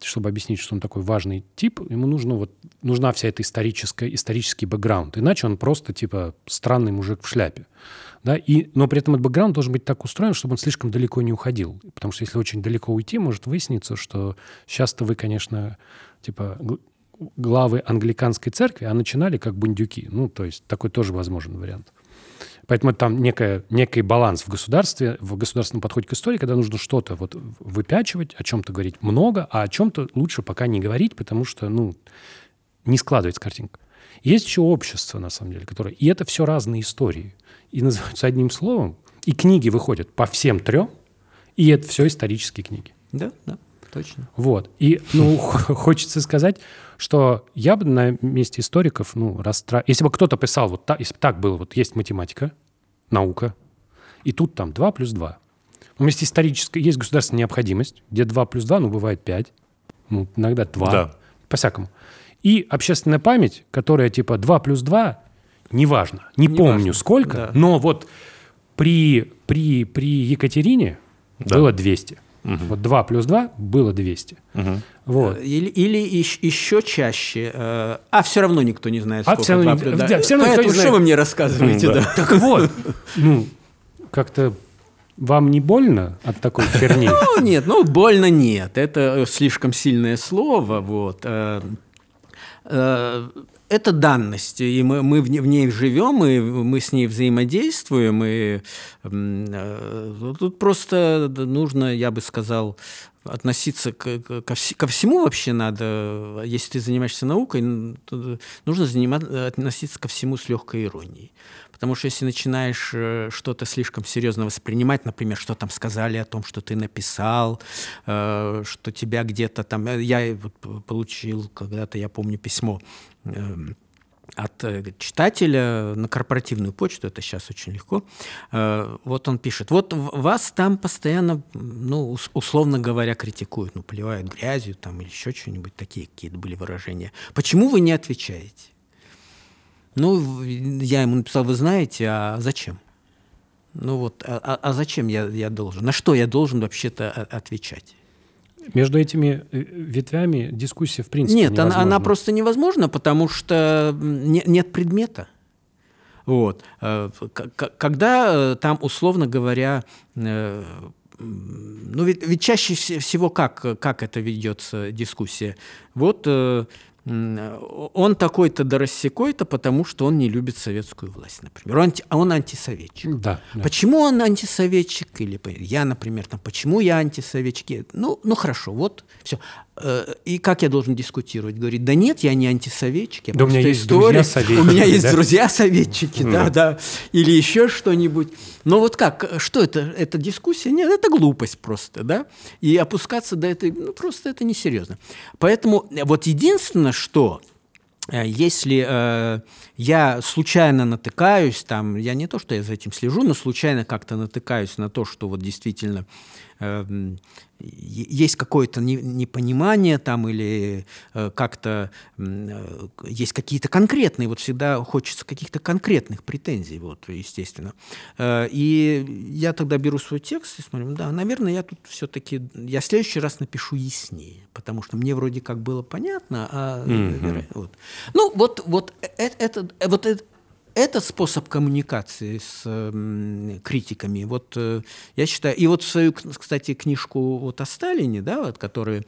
A: чтобы объяснить, что он такой важный тип, ему нужно вот, нужна вся эта историческая, исторический бэкграунд. Иначе он просто типа странный мужик в шляпе. Да? И, но при этом этот бэкграунд должен быть так устроен, чтобы он слишком далеко не уходил. Потому что если очень далеко уйти, может выясниться, что сейчас-то вы, конечно, типа главы англиканской церкви, а начинали как бундюки. Ну, то есть такой тоже возможен вариант. Поэтому там некая, некий баланс в государстве, в государственном подходе к истории, когда нужно что-то вот выпячивать, о чем-то говорить много, а о чем-то лучше пока не говорить, потому что, ну, не складывается картинка. Есть еще общество, на самом деле, которое... И это все разные истории и называются одним словом, и книги выходят по всем трем, и это все исторические книги.
C: Да, да, точно.
A: Вот. И, ну, хочется сказать, что я бы на месте историков, ну, расстра... Если бы кто-то писал, вот так, если бы так было, вот есть математика, наука, и тут там 2 плюс 2. Но есть историческая, есть государственная необходимость, где 2 плюс 2, ну, бывает 5, ну, иногда 2, да. по-всякому. И общественная память, которая типа 2 плюс 2, неважно, не, не помню важно. сколько, да. но вот при, при, при Екатерине да. было 200. Угу. Вот 2 плюс 2 было 200. Угу. Вот.
C: Э, или, или еще чаще. Э, а все равно никто не знает, сколько а
A: все равно, 2 плюс 2. Да, все равно
C: Поэтому что вы мне рассказываете? Да.
A: Да. Так вот, ну, как-то вам не больно от такой херни?
C: Ну, нет, ну, больно нет. Это слишком сильное слово. Вот. Это данность, и мы, мы в, ней живем, и мы с ней взаимодействуем, и э, тут просто нужно, я бы сказал, относиться к, ко, ко всему вообще надо. Если ты занимаешься наукой, нужно заниматься, относиться ко всему с легкой иронией. Потому что если начинаешь э, что-то слишком серьезно воспринимать, например, что там сказали о том, что ты написал, э, что тебя где-то там... Э, я получил когда-то, я помню, письмо эм, от читателя на корпоративную почту, это сейчас очень легко. Вот он пишет, вот вас там постоянно, ну, условно говоря, критикуют, ну, поливают грязью там или еще что-нибудь, такие какие-то были выражения. Почему вы не отвечаете? Ну, я ему написал, вы знаете, а зачем? Ну вот, а, а, а зачем я, я должен? На что я должен вообще-то отвечать?
A: Между этими э, ветвями дискуссия в принципе
C: Нет, она, она просто невозможна, потому что не, нет предмета. Вот. Э, когда э, там, условно говоря, ну ведь, ведь чаще всего как, как это ведется дискуссия? Вот он такой-то да рассекой-то, потому что он не любит советскую власть, например. Он, а он антисоветчик.
A: Да, да.
C: Почему он антисоветчик? Или я, например, там, почему я антисоветчик? Ну, ну хорошо, вот все. Э, и как я должен дискутировать? Говорит, да нет, я не антисоветчик, я
A: да у меня есть
C: историк.
A: друзья-советчики.
C: У меня есть
A: да?
C: друзья-советчики, да, да. Или еще что-нибудь. Но вот как, что это? Это дискуссия? Нет, это глупость просто, да? И опускаться до этой, ну просто это несерьезно. Поэтому вот единственное, что э, если э, я случайно натыкаюсь, там, я не то, что я за этим слежу, но случайно как-то натыкаюсь на то, что вот действительно э, есть какое-то непонимание там или э, как-то э, есть какие-то конкретные, вот всегда хочется каких-то конкретных претензий, вот, естественно. Э, и я тогда беру свой текст и смотрю, да, наверное, я тут все-таки, я в следующий раз напишу яснее, потому что мне вроде как было понятно, а... Mm-hmm. Вот. Ну, вот, вот, это, вот это, это способ коммуникации с э, критиками. Вот э, я считаю, и вот свою, кстати, книжку вот о Сталине, да, вот, которую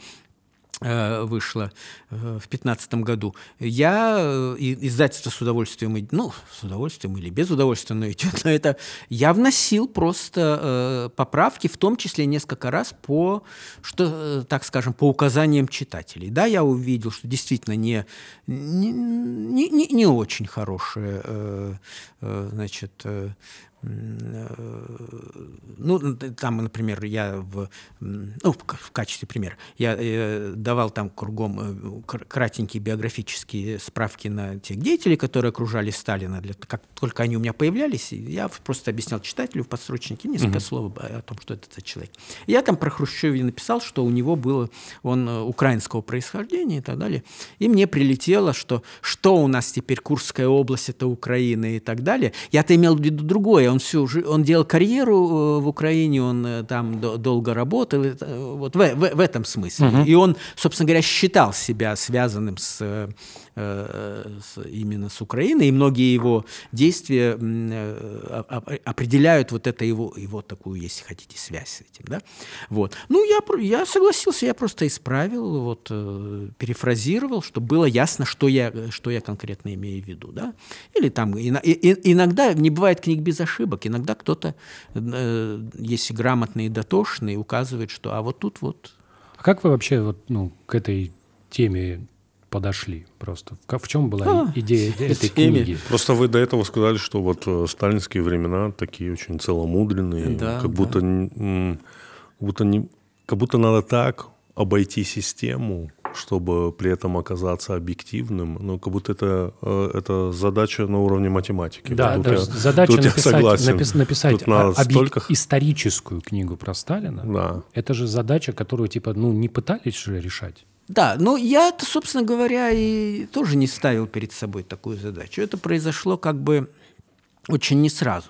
C: вышла э, в 2015 году, я э, издательство с удовольствием, ну, с удовольствием или без удовольствия, но идет на это, я вносил просто поправки, в том числе несколько раз по, что, так скажем, по указаниям читателей. Да, я увидел, что действительно не, не, не, не очень хорошее, значит, ну, там, например, я в, ну, в качестве примера, я э, давал там кругом э, кратенькие биографические справки на тех деятелей, которые окружали Сталина. Для, как только они у меня появлялись, я просто объяснял читателю в подстрочнике несколько угу. слов о том, что это за человек. Я там про Хрущева написал, что у него было, он э, украинского происхождения и так далее. И мне прилетело, что что у нас теперь Курская область, это Украина и так далее. Я-то имел в виду другое он всю он делал карьеру э, в Украине, он э, там долго работал, вот в, в, в этом смысле. Угу. И он, собственно говоря, считал себя связанным с Э, с, именно с Украиной, и многие его действия э, определяют вот это его, его такую, если хотите, связь с этим. Да? Вот. Ну, я, я согласился, я просто исправил, вот, э, перефразировал, чтобы было ясно, что я, что я конкретно имею в виду. Да? Или там и, и, иногда не бывает книг без ошибок, иногда кто-то, если грамотный и дотошный, указывает, что а вот тут вот
A: а как вы вообще вот, ну, к этой теме подошли просто? В, в чем была а, идея этой книги?
B: Просто вы до этого сказали, что вот э, сталинские времена такие очень целомудренные, да, как, будто, да. как, будто не, как будто надо так обойти систему, чтобы при этом оказаться объективным, ну, как будто это, э, это задача на уровне математики.
A: Да, тут то есть я, задача тут написать, согласен. напис, написать надо объ... столько... историческую книгу про Сталина. Да. Это же задача, которую, типа, ну, не пытались же решать.
C: Да, но я, это, собственно говоря, и тоже не ставил перед собой такую задачу. Это произошло как бы очень не сразу.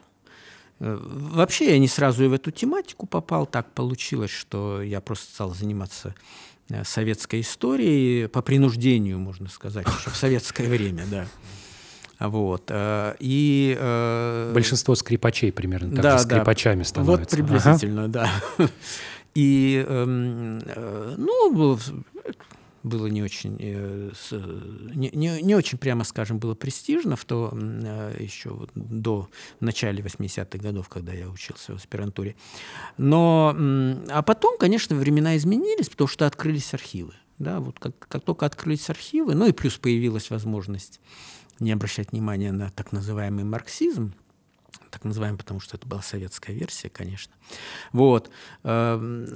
C: Э, вообще я не сразу и в эту тематику попал. Так получилось, что я просто стал заниматься э, советской историей по принуждению, можно сказать, еще в советское время, да. Вот. Э, и,
A: Большинство скрипачей примерно так да, же скрипачами да. становятся.
C: Вот приблизительно, ага. да. И, эм, ну, было не очень, э, не, не, не очень, прямо скажем, было престижно в то, э, еще вот до начала 80-х годов, когда я учился в аспирантуре. Но, а потом, конечно, времена изменились, потому что открылись архивы. Да, вот как, как только открылись архивы, ну и плюс появилась возможность не обращать внимания на так называемый марксизм, так называемый, потому что это была советская версия, конечно. Вот. Эм,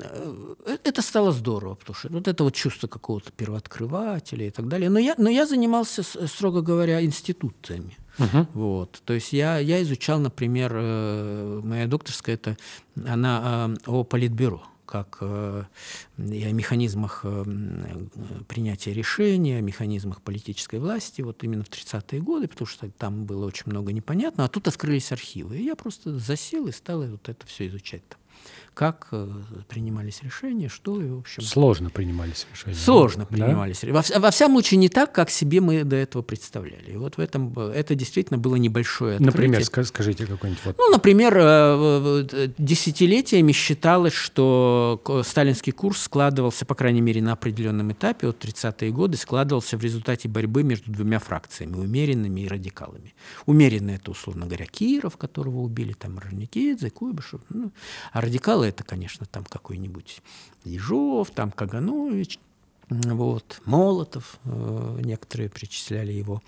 C: э, это стало здорово, потому что вот это вот чувство какого-то первооткрывателя и так далее. Но я, но я занимался, строго говоря, институтами. Uh-huh. Вот. То есть я, я изучал, например, э, моя докторская, это она э, о политбюро как э, и о механизмах э, принятия решений, о механизмах политической власти, вот именно в 30-е годы, потому что там было очень много непонятно, а тут открылись архивы. И я просто засел и стал вот это все изучать там. Как э, принимались решения, что и, в общем...
A: Сложно принимались решения.
C: Сложно
A: да?
C: принимались. Во, во всяком случае, не так, как себе мы до этого представляли. И вот в этом это действительно было небольшое открытие.
A: Например, скажите какой-нибудь вот...
C: Ну, например, э, десятилетиями считалось, что сталинский курс складывался, по крайней мере, на определенном этапе, от 30-е годы, складывался в результате борьбы между двумя фракциями, умеренными и радикалами. Умеренные – это, условно говоря, Киров, которого убили, там, Рожникидзе, Куйбышев. Ну, а радикалы это, конечно, там какой-нибудь Ежов, там Каганович, вот, Молотов, э, некоторые причисляли его.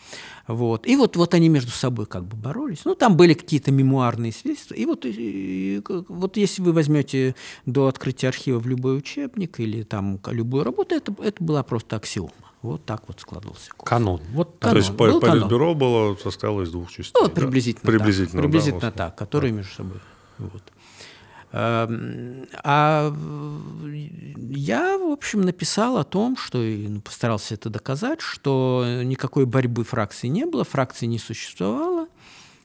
C: Вот. И вот, вот они между собой как бы боролись. Ну, там были какие-то мемуарные свидетельства. И вот, и, вот если вы возьмете до открытия архива в любой учебник или там любую работу, это, это была просто аксиома. Вот так вот складывался курс.
A: Канон. Вот
B: канон. То есть был политбюро канон. было, состояло из двух частей?
C: Ну, приблизительно,
B: да? приблизительно
C: так. Приблизительно да, так, которые да. между собой. Вот. Эм, а я, в общем, написал о том, что и ну, постарался это доказать, что никакой борьбы фракции не было, фракции не существовало,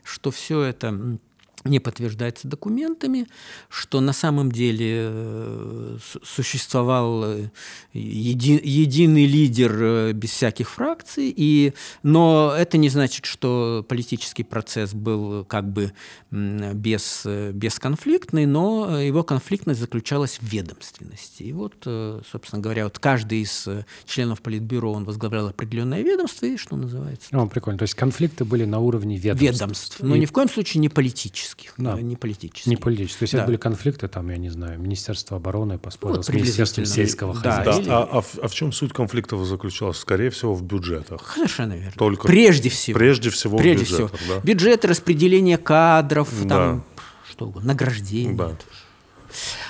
C: что все это не подтверждается документами, что на самом деле э, существовал э, еди, единый лидер э, без всяких фракций, и, но это не значит, что политический процесс был как бы без, бесконфликтный, но его конфликтность заключалась в ведомственности. И вот, собственно говоря, вот каждый из членов Политбюро, он возглавлял определенное ведомство, и что называется.
A: О, прикольно. То есть конфликты были на уровне ведомств.
C: Ведомств, но и... ни в коем случае не политических политических, да. не политических.
A: Не политических. То есть да. это были конфликты, там, я не знаю, Министерство обороны поспорило вот, с Министерством сельского да, хозяйства.
B: Да. А, а, а в чем суть конфликтов заключалась? Скорее всего, в бюджетах.
C: Совершенно верно.
B: Только
C: прежде всего.
B: Прежде всего
C: прежде
B: в бюджетах,
C: всего. Да? Бюджеты, распределение кадров,
B: да.
C: там, что угодно, награждение.
B: Да.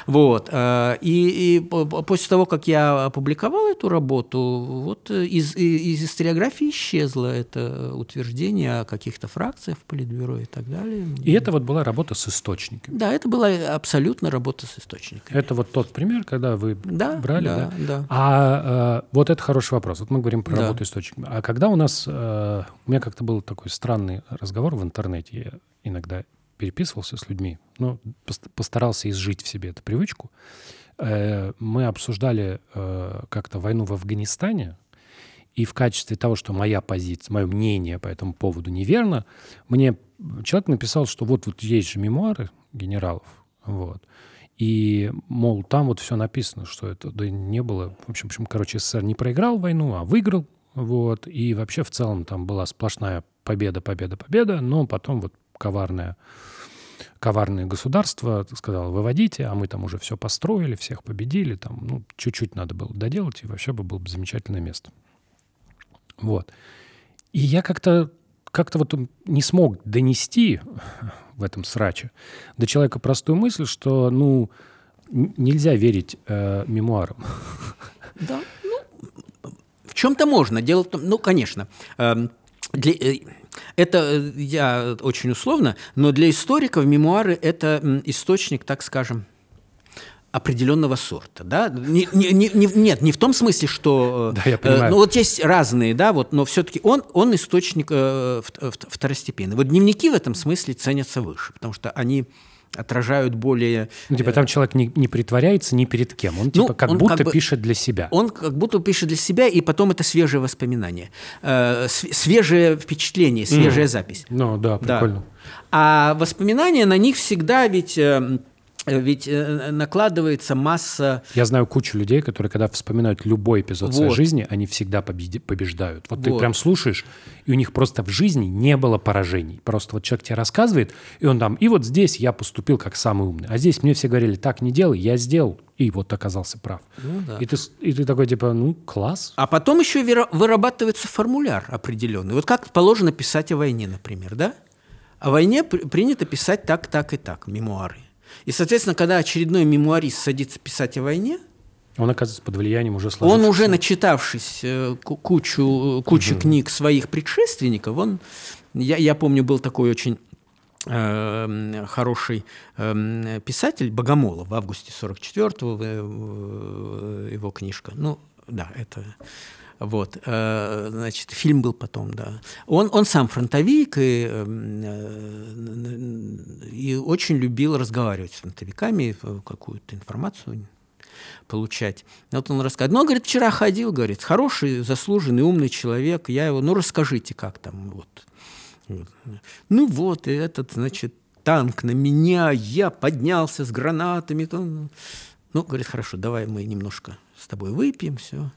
C: Вот. Э, и, и после того, как я опубликовал эту работу, вот из, из историографии исчезло это утверждение о каких-то фракциях в Политбюро и так далее.
A: И это вот была работа с источниками.
C: Да, это была абсолютно работа с источниками.
A: Это вот тот пример, когда вы
C: да,
A: брали, да?
C: Да, да.
A: А э, вот это хороший вопрос. Вот мы говорим про да. работу источниками. А когда у нас... Э, у меня как-то был такой странный разговор в интернете, я иногда переписывался с людьми, но постарался изжить в себе эту привычку. Э, мы обсуждали э, как-то войну в Афганистане, и в качестве того, что моя позиция, мое мнение по этому поводу неверно, мне человек написал, что вот, вот есть же мемуары генералов, вот, и, мол, там вот все написано, что это да, не было. В общем, в общем, короче, СССР не проиграл войну, а выиграл. Вот. И вообще в целом там была сплошная победа, победа, победа, но потом вот коварное, коварное государство сказало, выводите, а мы там уже все построили, всех победили, там, ну, чуть-чуть надо было доделать, и вообще бы было бы замечательное место. Вот. И я как-то как-то вот не смог донести в этом сраче до человека простую мысль, что, ну, нельзя верить э, мемуарам.
C: Да, ну, в чем-то можно. Дело в том, ну, конечно, э, для, э, это э, я очень условно, но для историков мемуары – это источник, так скажем, определенного сорта, да, не, не, не, нет, не в том смысле, что,
A: э, да, я понимаю.
C: Э, ну вот есть разные, да, вот, но все-таки он, он источник э, второстепенный. Вот дневники в этом смысле ценятся выше, потому что они отражают более...
A: Ну, типа там человек не, не притворяется ни перед кем, он ну, типа как он будто как бы, пишет для себя.
C: Он как будто пишет для себя, и потом это свежее воспоминание, э, свежее впечатление, свежая mm. запись.
A: Ну да, прикольно. Да.
C: А воспоминания на них всегда ведь... Э, ведь э, накладывается масса...
A: Я знаю кучу людей, которые, когда вспоминают любой эпизод вот. своей жизни, они всегда побеждают. Вот, вот ты прям слушаешь, и у них просто в жизни не было поражений. Просто вот человек тебе рассказывает, и он там, и вот здесь я поступил как самый умный. А здесь мне все говорили, так не делай, я сделал. И вот оказался прав. Ну, да. и, ты, и ты такой, типа, ну, класс.
C: А потом еще вырабатывается формуляр определенный. Вот как положено писать о войне, например, да? О войне принято писать так, так и так, мемуары. И, соответственно, когда очередной мемуарист садится писать о войне,
A: он оказывается под влиянием уже
C: Он уже начитавшись э, кучу, кучу угу. книг своих предшественников, он, я, я помню, был такой очень э, хороший э, писатель Богомолов в августе 44-го, э, его книжка. Ну, да, это Вот, э, значит, фильм был потом, да. Он, он сам фронтовик и, эм, э, и очень любил разговаривать с фронтовиками, э, какую-то информацию получать. Вот он рассказывает. Ну, он, говорит, вчера ходил, говорит, хороший, заслуженный, умный человек. Я его, ну, расскажите, как там, вот. Ну, вот, и этот, значит, танк на меня, я поднялся с гранатами. Ну, говорит, хорошо, давай мы немножко с тобой выпьем, все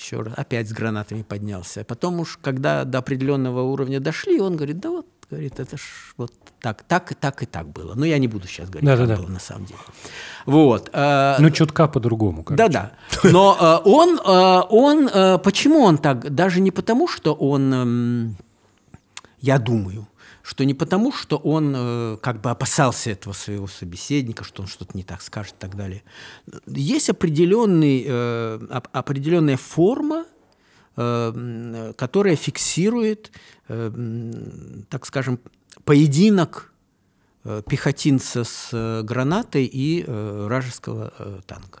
C: еще раз, опять с гранатами поднялся. Потом уж, когда до определенного уровня дошли, он говорит, да вот, говорит, это ж вот так, так и так и так было. Но я не буду сейчас говорить, да, как да, было да. на самом деле. Вот.
A: Э, ну, чутка по-другому.
C: Да-да. Но э, он, э, он, почему он так? Даже не потому, что он, эм, я думаю, что не потому, что он э, как бы опасался этого своего собеседника, что он что-то не так скажет и так далее. Есть определенный, э, определенная форма, э, которая фиксирует, э, так скажем, поединок э, пехотинца с э, гранатой и э, вражеского э, танка.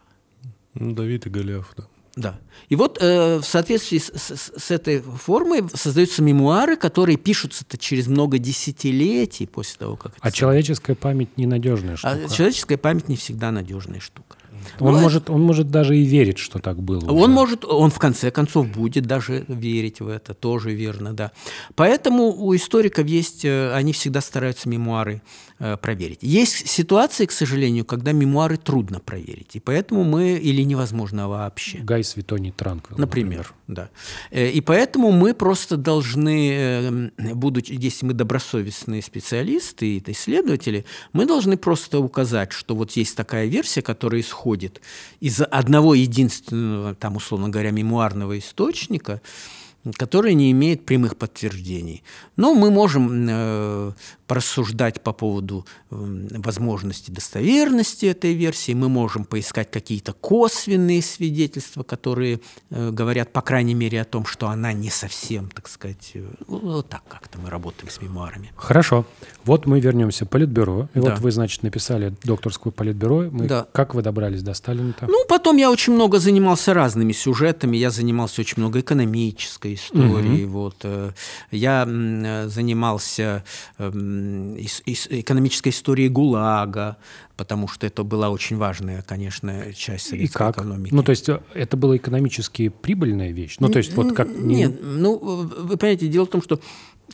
B: Ну, Давид и Голиаф, да.
C: Да. И вот э, в соответствии с, с, с этой формой создаются мемуары, которые пишутся-то через много десятилетий после того, как...
A: А человеческая память ненадежная а штука.
C: А человеческая память не всегда надежная штука.
A: Он, ну, может, он может даже и верить, что так было.
C: Он уже. может, он в конце концов будет даже верить в это, тоже верно, да. Поэтому у историков есть, э, они всегда стараются мемуары проверить. Есть ситуации, к сожалению, когда мемуары трудно проверить, и поэтому мы или невозможно вообще.
A: Гай Светоний Транквилл,
C: например. например. Да. Э, и поэтому мы просто должны, э, будучи, если мы добросовестные специалисты и исследователи, мы должны просто указать, что вот есть такая версия, которая исходит из одного единственного, там, условно говоря, мемуарного источника, который не имеет прямых подтверждений. Но мы можем э, порассуждать по поводу э, возможности достоверности этой версии, мы можем поискать какие-то косвенные свидетельства, которые э, говорят, по крайней мере, о том, что она не совсем, так сказать, э, вот так как-то мы работаем с мемуарами.
A: Хорошо. Вот мы вернемся к Политбюро. И да. вот вы, значит, написали докторскую Политбюро. Мы, да. Как вы добрались до Сталина-то?
C: Ну, потом я очень много занимался разными сюжетами. Я занимался очень много экономической историей. Угу. Вот. Э, я занимался эм, экономической историей ГУЛАГа, потому что это была очень важная, конечно, часть советской
A: И как?
C: экономики.
A: Ну, то есть э, это была экономически прибыльная вещь? Ну, то есть вот как...
C: Нет, ну, вы понимаете, дело в том, что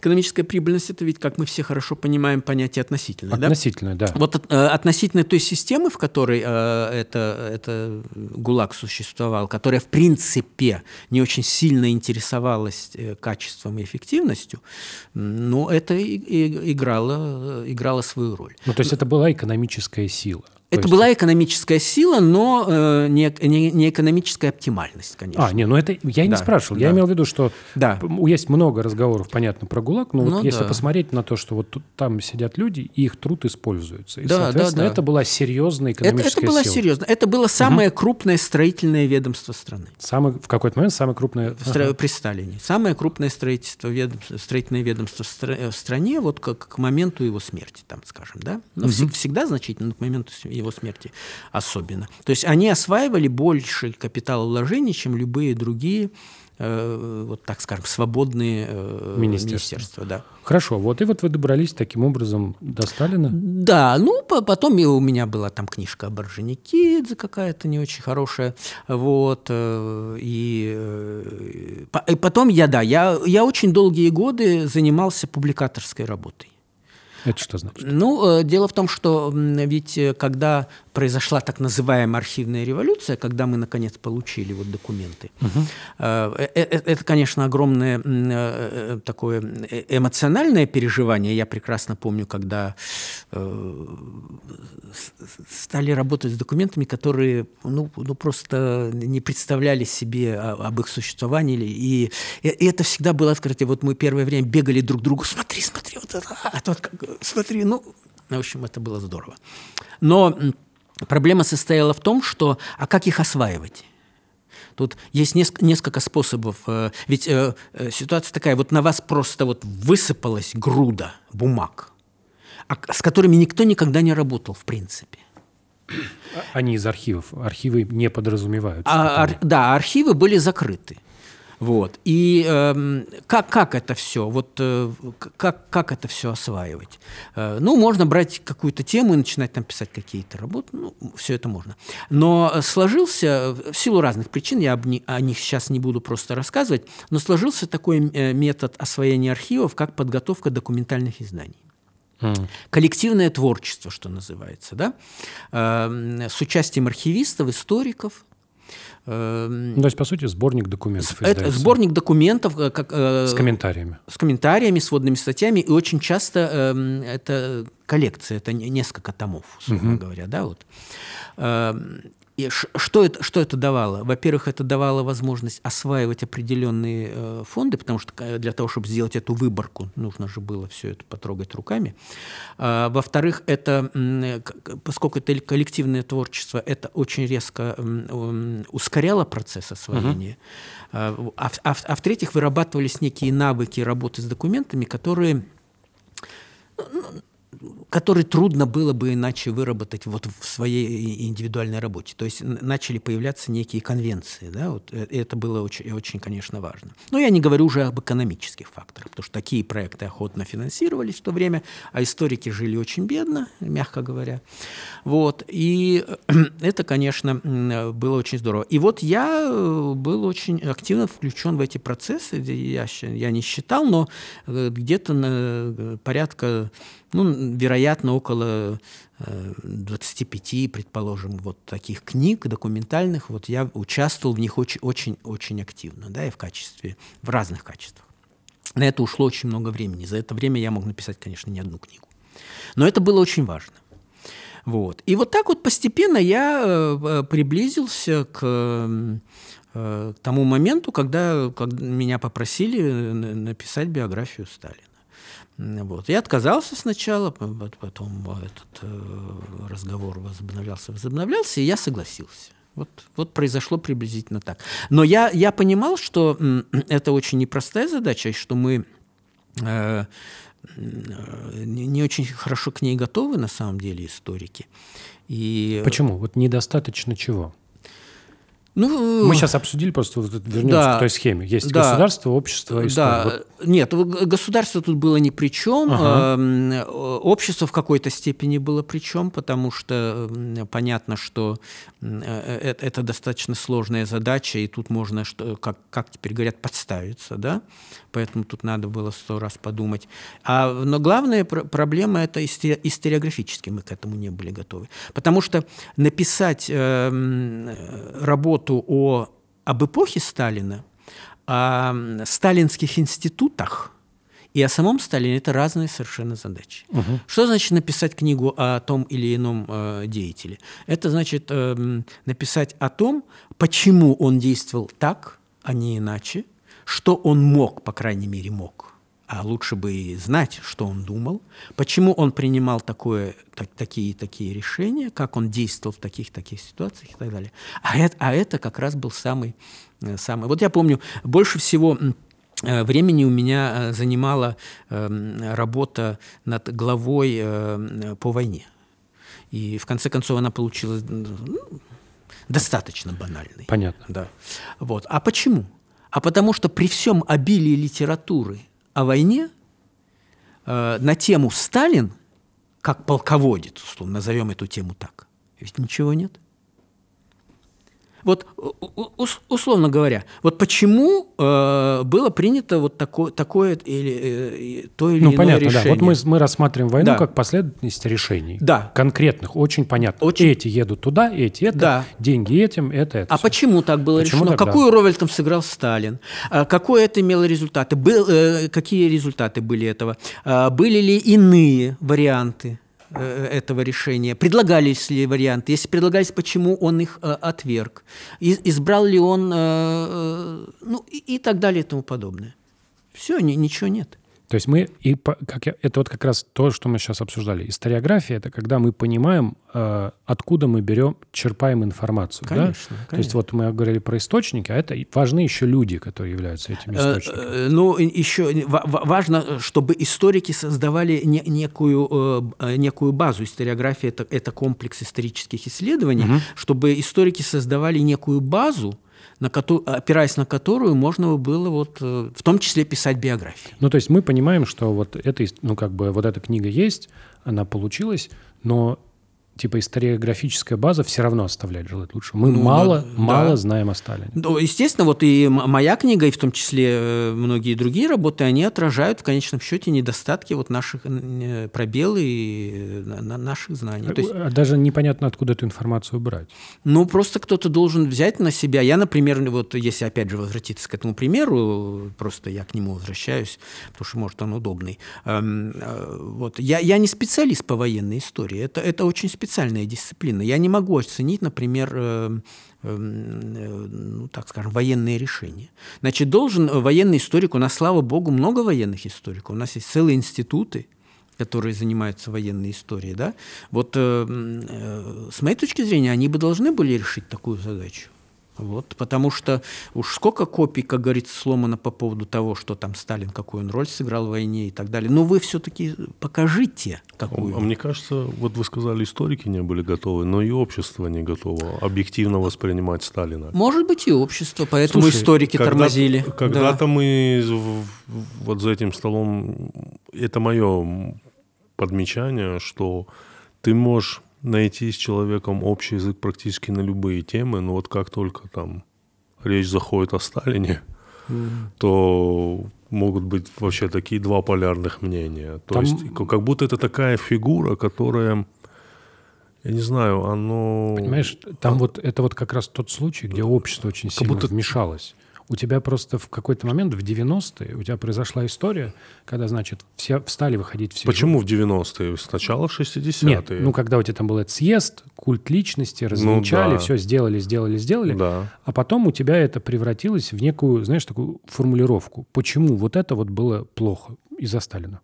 C: экономическая прибыльность – это ведь, как мы все хорошо понимаем, понятие относительное.
A: Относительное,
C: да.
A: да.
C: Вот э, относительно той системы, в которой э, это, это ГУЛАГ существовал, которая, в принципе, не очень сильно интересовалась э, качеством и эффективностью, ну, это и, и, играло, играло свою роль.
A: Ну, то есть это была экономическая сила.
C: Это есть... была экономическая сила, но э, не, не, не экономическая оптимальность, конечно.
A: А, не, ну это я и не да, спрашивал. Да. Я имел в виду, что да. есть много разговоров, понятно, про ГУЛАГ, но ну, вот если да. посмотреть на то, что вот тут, там сидят люди, и их труд используется. И, да, соответственно, да, да. это была серьезная экономическая
C: это, это была
A: сила.
C: серьезно. Это было самое угу. крупное строительное ведомство страны.
A: Самый, в какой-то момент самое крупное...
C: В, ага. При Сталине. Самое крупное строительство, ведомство, строительное ведомство в стране вот как к моменту его смерти, там, скажем, да? Но угу. всегда значительно, но к моменту его смерти особенно. То есть они осваивали больше капиталовложений, чем любые другие э, вот так скажем, свободные э, министерства. министерства да.
A: Хорошо, вот и вот вы добрались таким образом до Сталина?
C: Да, ну потом у меня была там книжка об Орджоникидзе какая-то не очень хорошая, вот, э, и, и потом я, да, я, я очень долгие годы занимался публикаторской работой.
A: Это что значит?
C: Ну, дело в том, что ведь когда произошла так называемая архивная революция, когда мы наконец получили вот документы. Угу. Это, конечно, огромное такое эмоциональное переживание. Я прекрасно помню, когда стали работать с документами, которые ну, ну просто не представляли себе об их существовании. И, и это всегда было открытие. Вот мы первое время бегали друг к другу, смотри, смотри, вот это, а тот как, смотри, ну, в общем, это было здорово. Но Проблема состояла в том, что а как их осваивать? Тут есть несколько способов. Э, ведь э, э, ситуация такая, вот на вас просто вот высыпалась груда бумаг, а с которыми никто никогда не работал, в принципе.
A: Они из архивов. Архивы не подразумеваются.
C: А, ар, да, архивы были закрыты. Вот. И э, как, как это все? Вот э, как, как это все осваивать? Э, ну, можно брать какую-то тему и начинать там писать какие-то работы. Ну, все это можно. Но сложился, в силу разных причин, я об ни, о них сейчас не буду просто рассказывать, но сложился такой э, метод освоения архивов, как подготовка документальных изданий. Mm. Коллективное творчество, что называется, да? Э, с участием архивистов, историков,
A: Эм, ну, то есть, по сути, сборник документов.
C: Это сборник документов.
A: Э, как, э, с комментариями.
C: С комментариями, с водными статьями. И очень часто э, это коллекция, это несколько томов, условно угу. говоря. Да, вот. И что это, что это давало? Во-первых, это давало возможность осваивать определенные э, фонды, потому что э, для того, чтобы сделать эту выборку, нужно же было все это потрогать руками. А, во-вторых, это, поскольку это коллективное творчество, это очень резко э, ускоряло процесс освоения. Uh-huh. А, а, а в-третьих, вырабатывались некие навыки работы с документами, которые ну, который трудно было бы иначе выработать вот в своей индивидуальной работе. То есть начали появляться некие конвенции. Да? Вот э, это было очень, очень, конечно, важно. Но я не говорю уже об экономических факторах, потому что такие проекты охотно финансировались в то время, а историки жили очень бедно, мягко говоря. Вот. И это, конечно, было очень здорово. И вот я э, был очень активно включен в эти процессы. Я, я не считал, но э, где-то порядка ну, вероятно, около 25, э, предположим, вот таких книг документальных, вот я участвовал в них очень-очень активно, да, и в качестве, в разных качествах. На это ушло очень много времени. За это время я мог написать, конечно, не одну книгу. Но это было очень важно. Вот. И вот так вот постепенно я э, приблизился э, к тому моменту, когда, когда меня попросили написать биографию Сталина. Вот. Я отказался сначала, потом этот э, разговор возобновлялся, возобновлялся, и я согласился. Вот, вот произошло приблизительно так. Но я, я понимал, что это очень непростая задача, и что мы э, не, не очень хорошо к ней готовы, на самом деле, историки. И...
A: Почему? Вот недостаточно чего? Ну, Мы сейчас обсудили, просто вернемся да, к той схеме. Есть да, государство, общество, история. Да. Вот.
C: Нет, государство тут было ни при чем. Ага. Общество в какой-то степени было при чем, потому что понятно, что э, э, это достаточно сложная задача, и тут можно, как, как теперь говорят, подставиться. Да? Поэтому тут надо было сто раз подумать. А, но главная пр проблема – это историографически мы к этому не были готовы. Потому что написать э, работу работу о, об эпохе Сталина, о сталинских институтах и о самом Сталине – это разные совершенно задачи. Угу. Что значит написать книгу о том или ином э, деятеле? Это значит э, написать о том, почему он действовал так, а не иначе, что он мог, по крайней мере, мог а лучше бы и знать, что он думал, почему он принимал такое, так, такие такие решения, как он действовал в таких таких ситуациях и так далее. А это, а это как раз был самый, э, самый... Вот я помню, больше всего э, времени у меня э, занимала работа над главой по войне. И в конце концов она получилась ну, достаточно банальной.
A: Понятно.
C: Да. Вот. А почему? А потому что при всем обилии литературы – о войне на тему Сталин, как полководец, условно, назовем эту тему так, ведь ничего нет. Вот условно говоря, вот почему э, было принято вот такое, такое или э, то или ну, иное понятно, решение?
A: Да. Вот мы, мы рассматриваем войну да. как последовательность решений.
C: Да.
A: Конкретных, очень понятно. Очень... Эти едут туда, эти это, да. деньги этим, это это.
C: А все. почему так было почему решено? Тогда? Какую роль там сыграл Сталин? А какое это имело результаты? Был, э, какие результаты были этого? А, были ли иные варианты? Э, этого решения? Предлагались ли варианты? Если предлагались, почему он их э, отверг? Избрал ли он, э, ну и, и так далее и тому подобное. Все, ни, ничего нет.
A: То есть мы, и как я, это вот как раз то, что мы сейчас обсуждали. Историография – это когда мы понимаем, э, откуда мы берем, черпаем информацию.
C: Конечно,
A: да?
C: конечно.
A: То есть вот мы говорили про источники, а это важны еще люди, которые являются этими э, источниками.
C: Э, ну, еще важно, чтобы историки создавали не, некую, э, некую базу. Историография это, – это комплекс исторических исследований. Угу. Чтобы историки создавали некую базу, на ко- опираясь на которую можно было вот, э, в том числе писать биографии.
A: Ну, то есть мы понимаем, что вот это, ну, как бы вот эта книга есть, она получилась, но типа историографическая база все равно оставляет желать лучшего. Мы
C: Ну,
A: мало,
C: да,
A: мало
C: да.
A: знаем о Сталине.
C: Ну, естественно, вот и моя книга, и в том числе э, многие другие работы, они отражают в конечном счете недостатки вот наших э, пробелы и э, на- на- наших знаний. То есть,
A: А Даже непонятно, откуда эту информацию брать.
C: Ну, просто кто-то должен взять на себя. Я, например, вот если опять же возвратиться к этому примеру, просто я к нему возвращаюсь, потому что, может, он удобный. Эм, Вот. Я, я не специалист по военной истории. Это, это очень специальная дисциплина. Я не могу оценить, например, э, э, ну, так скажем, военные решения. Значит, должен э, военный историк, у нас, слава богу, много военных историков, у нас есть целые институты, которые занимаются военной историей, да, вот э, э, с моей точки зрения, они бы должны были решить такую задачу. Вот, потому что уж сколько копий, как говорится, сломано по поводу того, что там Сталин, какую он роль сыграл в войне и так далее. Но вы все-таки покажите какую.
B: А мне кажется, вот вы сказали, историки не были готовы, но и общество не готово объективно воспринимать Сталина.
C: Может быть, и общество, поэтому
A: Слушай,
C: историки
B: Когда-
C: тормозили.
B: Когда-то
C: Да.
B: мы вот за этим столом, это мое подмечание, что ты можешь найти с человеком общий язык практически на любые темы, но вот как только там речь заходит о Сталине, то могут быть вообще такие два полярных мнения. То
A: Там-
B: есть как будто это такая фигура, которая, я не знаю, оно...
A: Понимаешь, там вот это вот как раз тот случай, где общество очень сильно
B: будто-
A: вмешалось. У тебя просто в какой-то момент, в 90-е, у тебя произошла история, когда, значит, все встали выходить все.
B: Почему в 90-е? Сначала в 60-е?
A: Нет, ну когда у тебя там был этот съезд, культ личности, развенчали,
B: да.
A: все сделали, сделали, сделали.
B: Да.
A: А потом у тебя это превратилось в некую, знаешь, такую формулировку. Почему вот это вот было плохо из-за Сталина?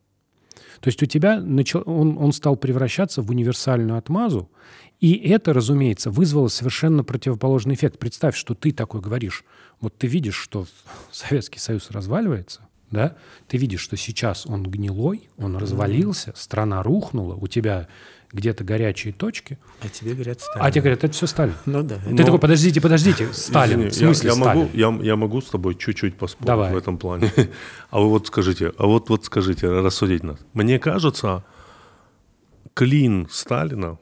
A: То есть у тебя начал, он, он стал превращаться в универсальную отмазу, и это, разумеется, вызвало совершенно противоположный эффект. Представь, что ты такой говоришь. Вот ты видишь, что Советский Союз разваливается, да? Ты видишь, что сейчас он гнилой, он развалился, страна рухнула, у тебя где-то горячие точки,
C: А тебе говорят Сталин.
A: а тебе говорят, это все Сталин.
C: Ну да.
A: Ты такой, подождите, подождите, Сталин,
B: Извини,
A: в смысле
B: я, я
A: Сталин?
B: Могу, я, я могу с тобой чуть-чуть поспорить
A: Давай.
B: в этом плане. А вы вот скажите, а вот, вот скажите, рассудите нас. Мне кажется, клин Сталина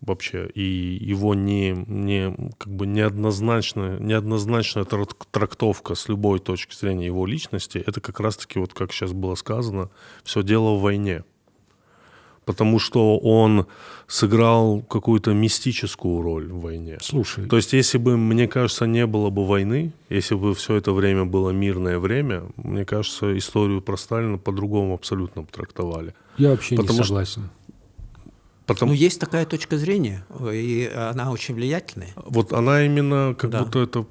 B: вообще и его не, не как бы неоднозначная, неоднозначная трак- трактовка с любой точки зрения его личности, это как раз-таки, вот как сейчас было сказано, все дело в войне. Потому что он сыграл какую-то мистическую роль в войне.
A: Слушай,
B: То есть, если бы, мне кажется, не было бы войны, если бы все это время было мирное время, мне кажется, историю про Сталина по-другому абсолютно трактовали.
A: я вообще не
B: потому что-
A: согласен.
B: Потому
C: Ну, есть такая точка зрения, и она очень влиятельная.
B: вот она именно как
C: Да.
B: будто это...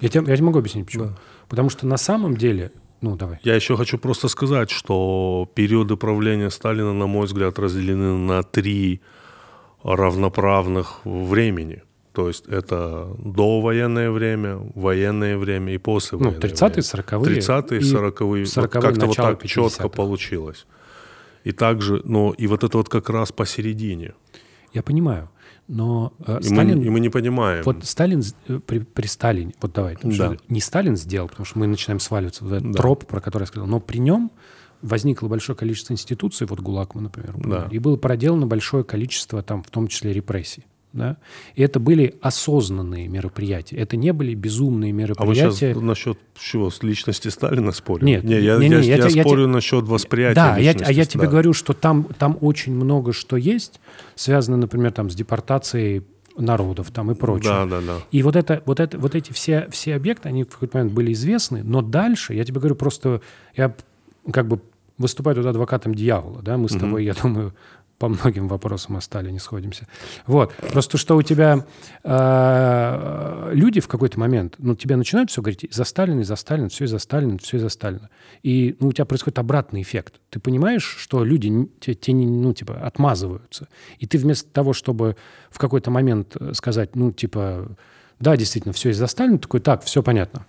A: Я тебе, я тебе могу объяснить, почему.
B: Да.
A: Потому что на самом деле, ну давай.
B: Я еще хочу просто сказать, что периоды правления Сталина, на мой взгляд, разделены на три равноправных времени. То есть это довоенное время, военное время и
A: Ну,
B: послевоенное
A: 30-е,
B: время.
A: 40-е.
B: 30-е,
A: и
B: 40-е.
A: 40-е,
B: вот как-то вот так четко
A: 50-х.
B: получилось. И также, но и вот это вот как раз посередине.
A: Я понимаю. Но э,
B: И,
A: Сталин...
B: мы, и мы не понимаем.
A: Вот Сталин э, при, при Сталине, вот давай,
B: Да.
A: не Сталин сделал, потому что мы начинаем сваливаться в этот
B: Да.
A: троп, про который я сказал, но при нем возникло большое количество институций, вот ГУЛАГ мы, например,
B: Да.
A: и было проделано большое количество, там, в том числе репрессий. Да? И это были осознанные мероприятия. Это не были безумные
B: а вы
A: мероприятия.
B: сейчас насчет чего? С личности Сталина спорим?
A: Нет,
B: не, я,
A: не,
B: я,
A: не, я
B: я
A: те- я
B: спорю
A: те-
B: насчет восприятия
A: Да, я, а я тебе говорю, что там, там очень много что есть, связано, например, там, с депортацией народов там, и прочее.
B: Да, да, да.
A: И вот, это, вот, это, вот эти все, все объекты, они в какой-то момент были известны, но дальше, я тебе говорю, просто я как бы выступаю тут адвокатом дьявола, да, мы с тобой, я думаю, по многим вопросам о Сталине сходимся. Вот. Просто что у тебя э, люди в какой-то момент, ну, тебе начинают все говорить, за Сталина, за Сталина, все из-за Сталина, все из-за Сталина. И ну, у тебя происходит обратный эффект. Ты понимаешь, что люди те, те ну, типа, отмазываются. И ты вместо того, чтобы в какой-то момент э, сказать, ну, типа, да, действительно, все из-за Сталина, такой, так, все понятно.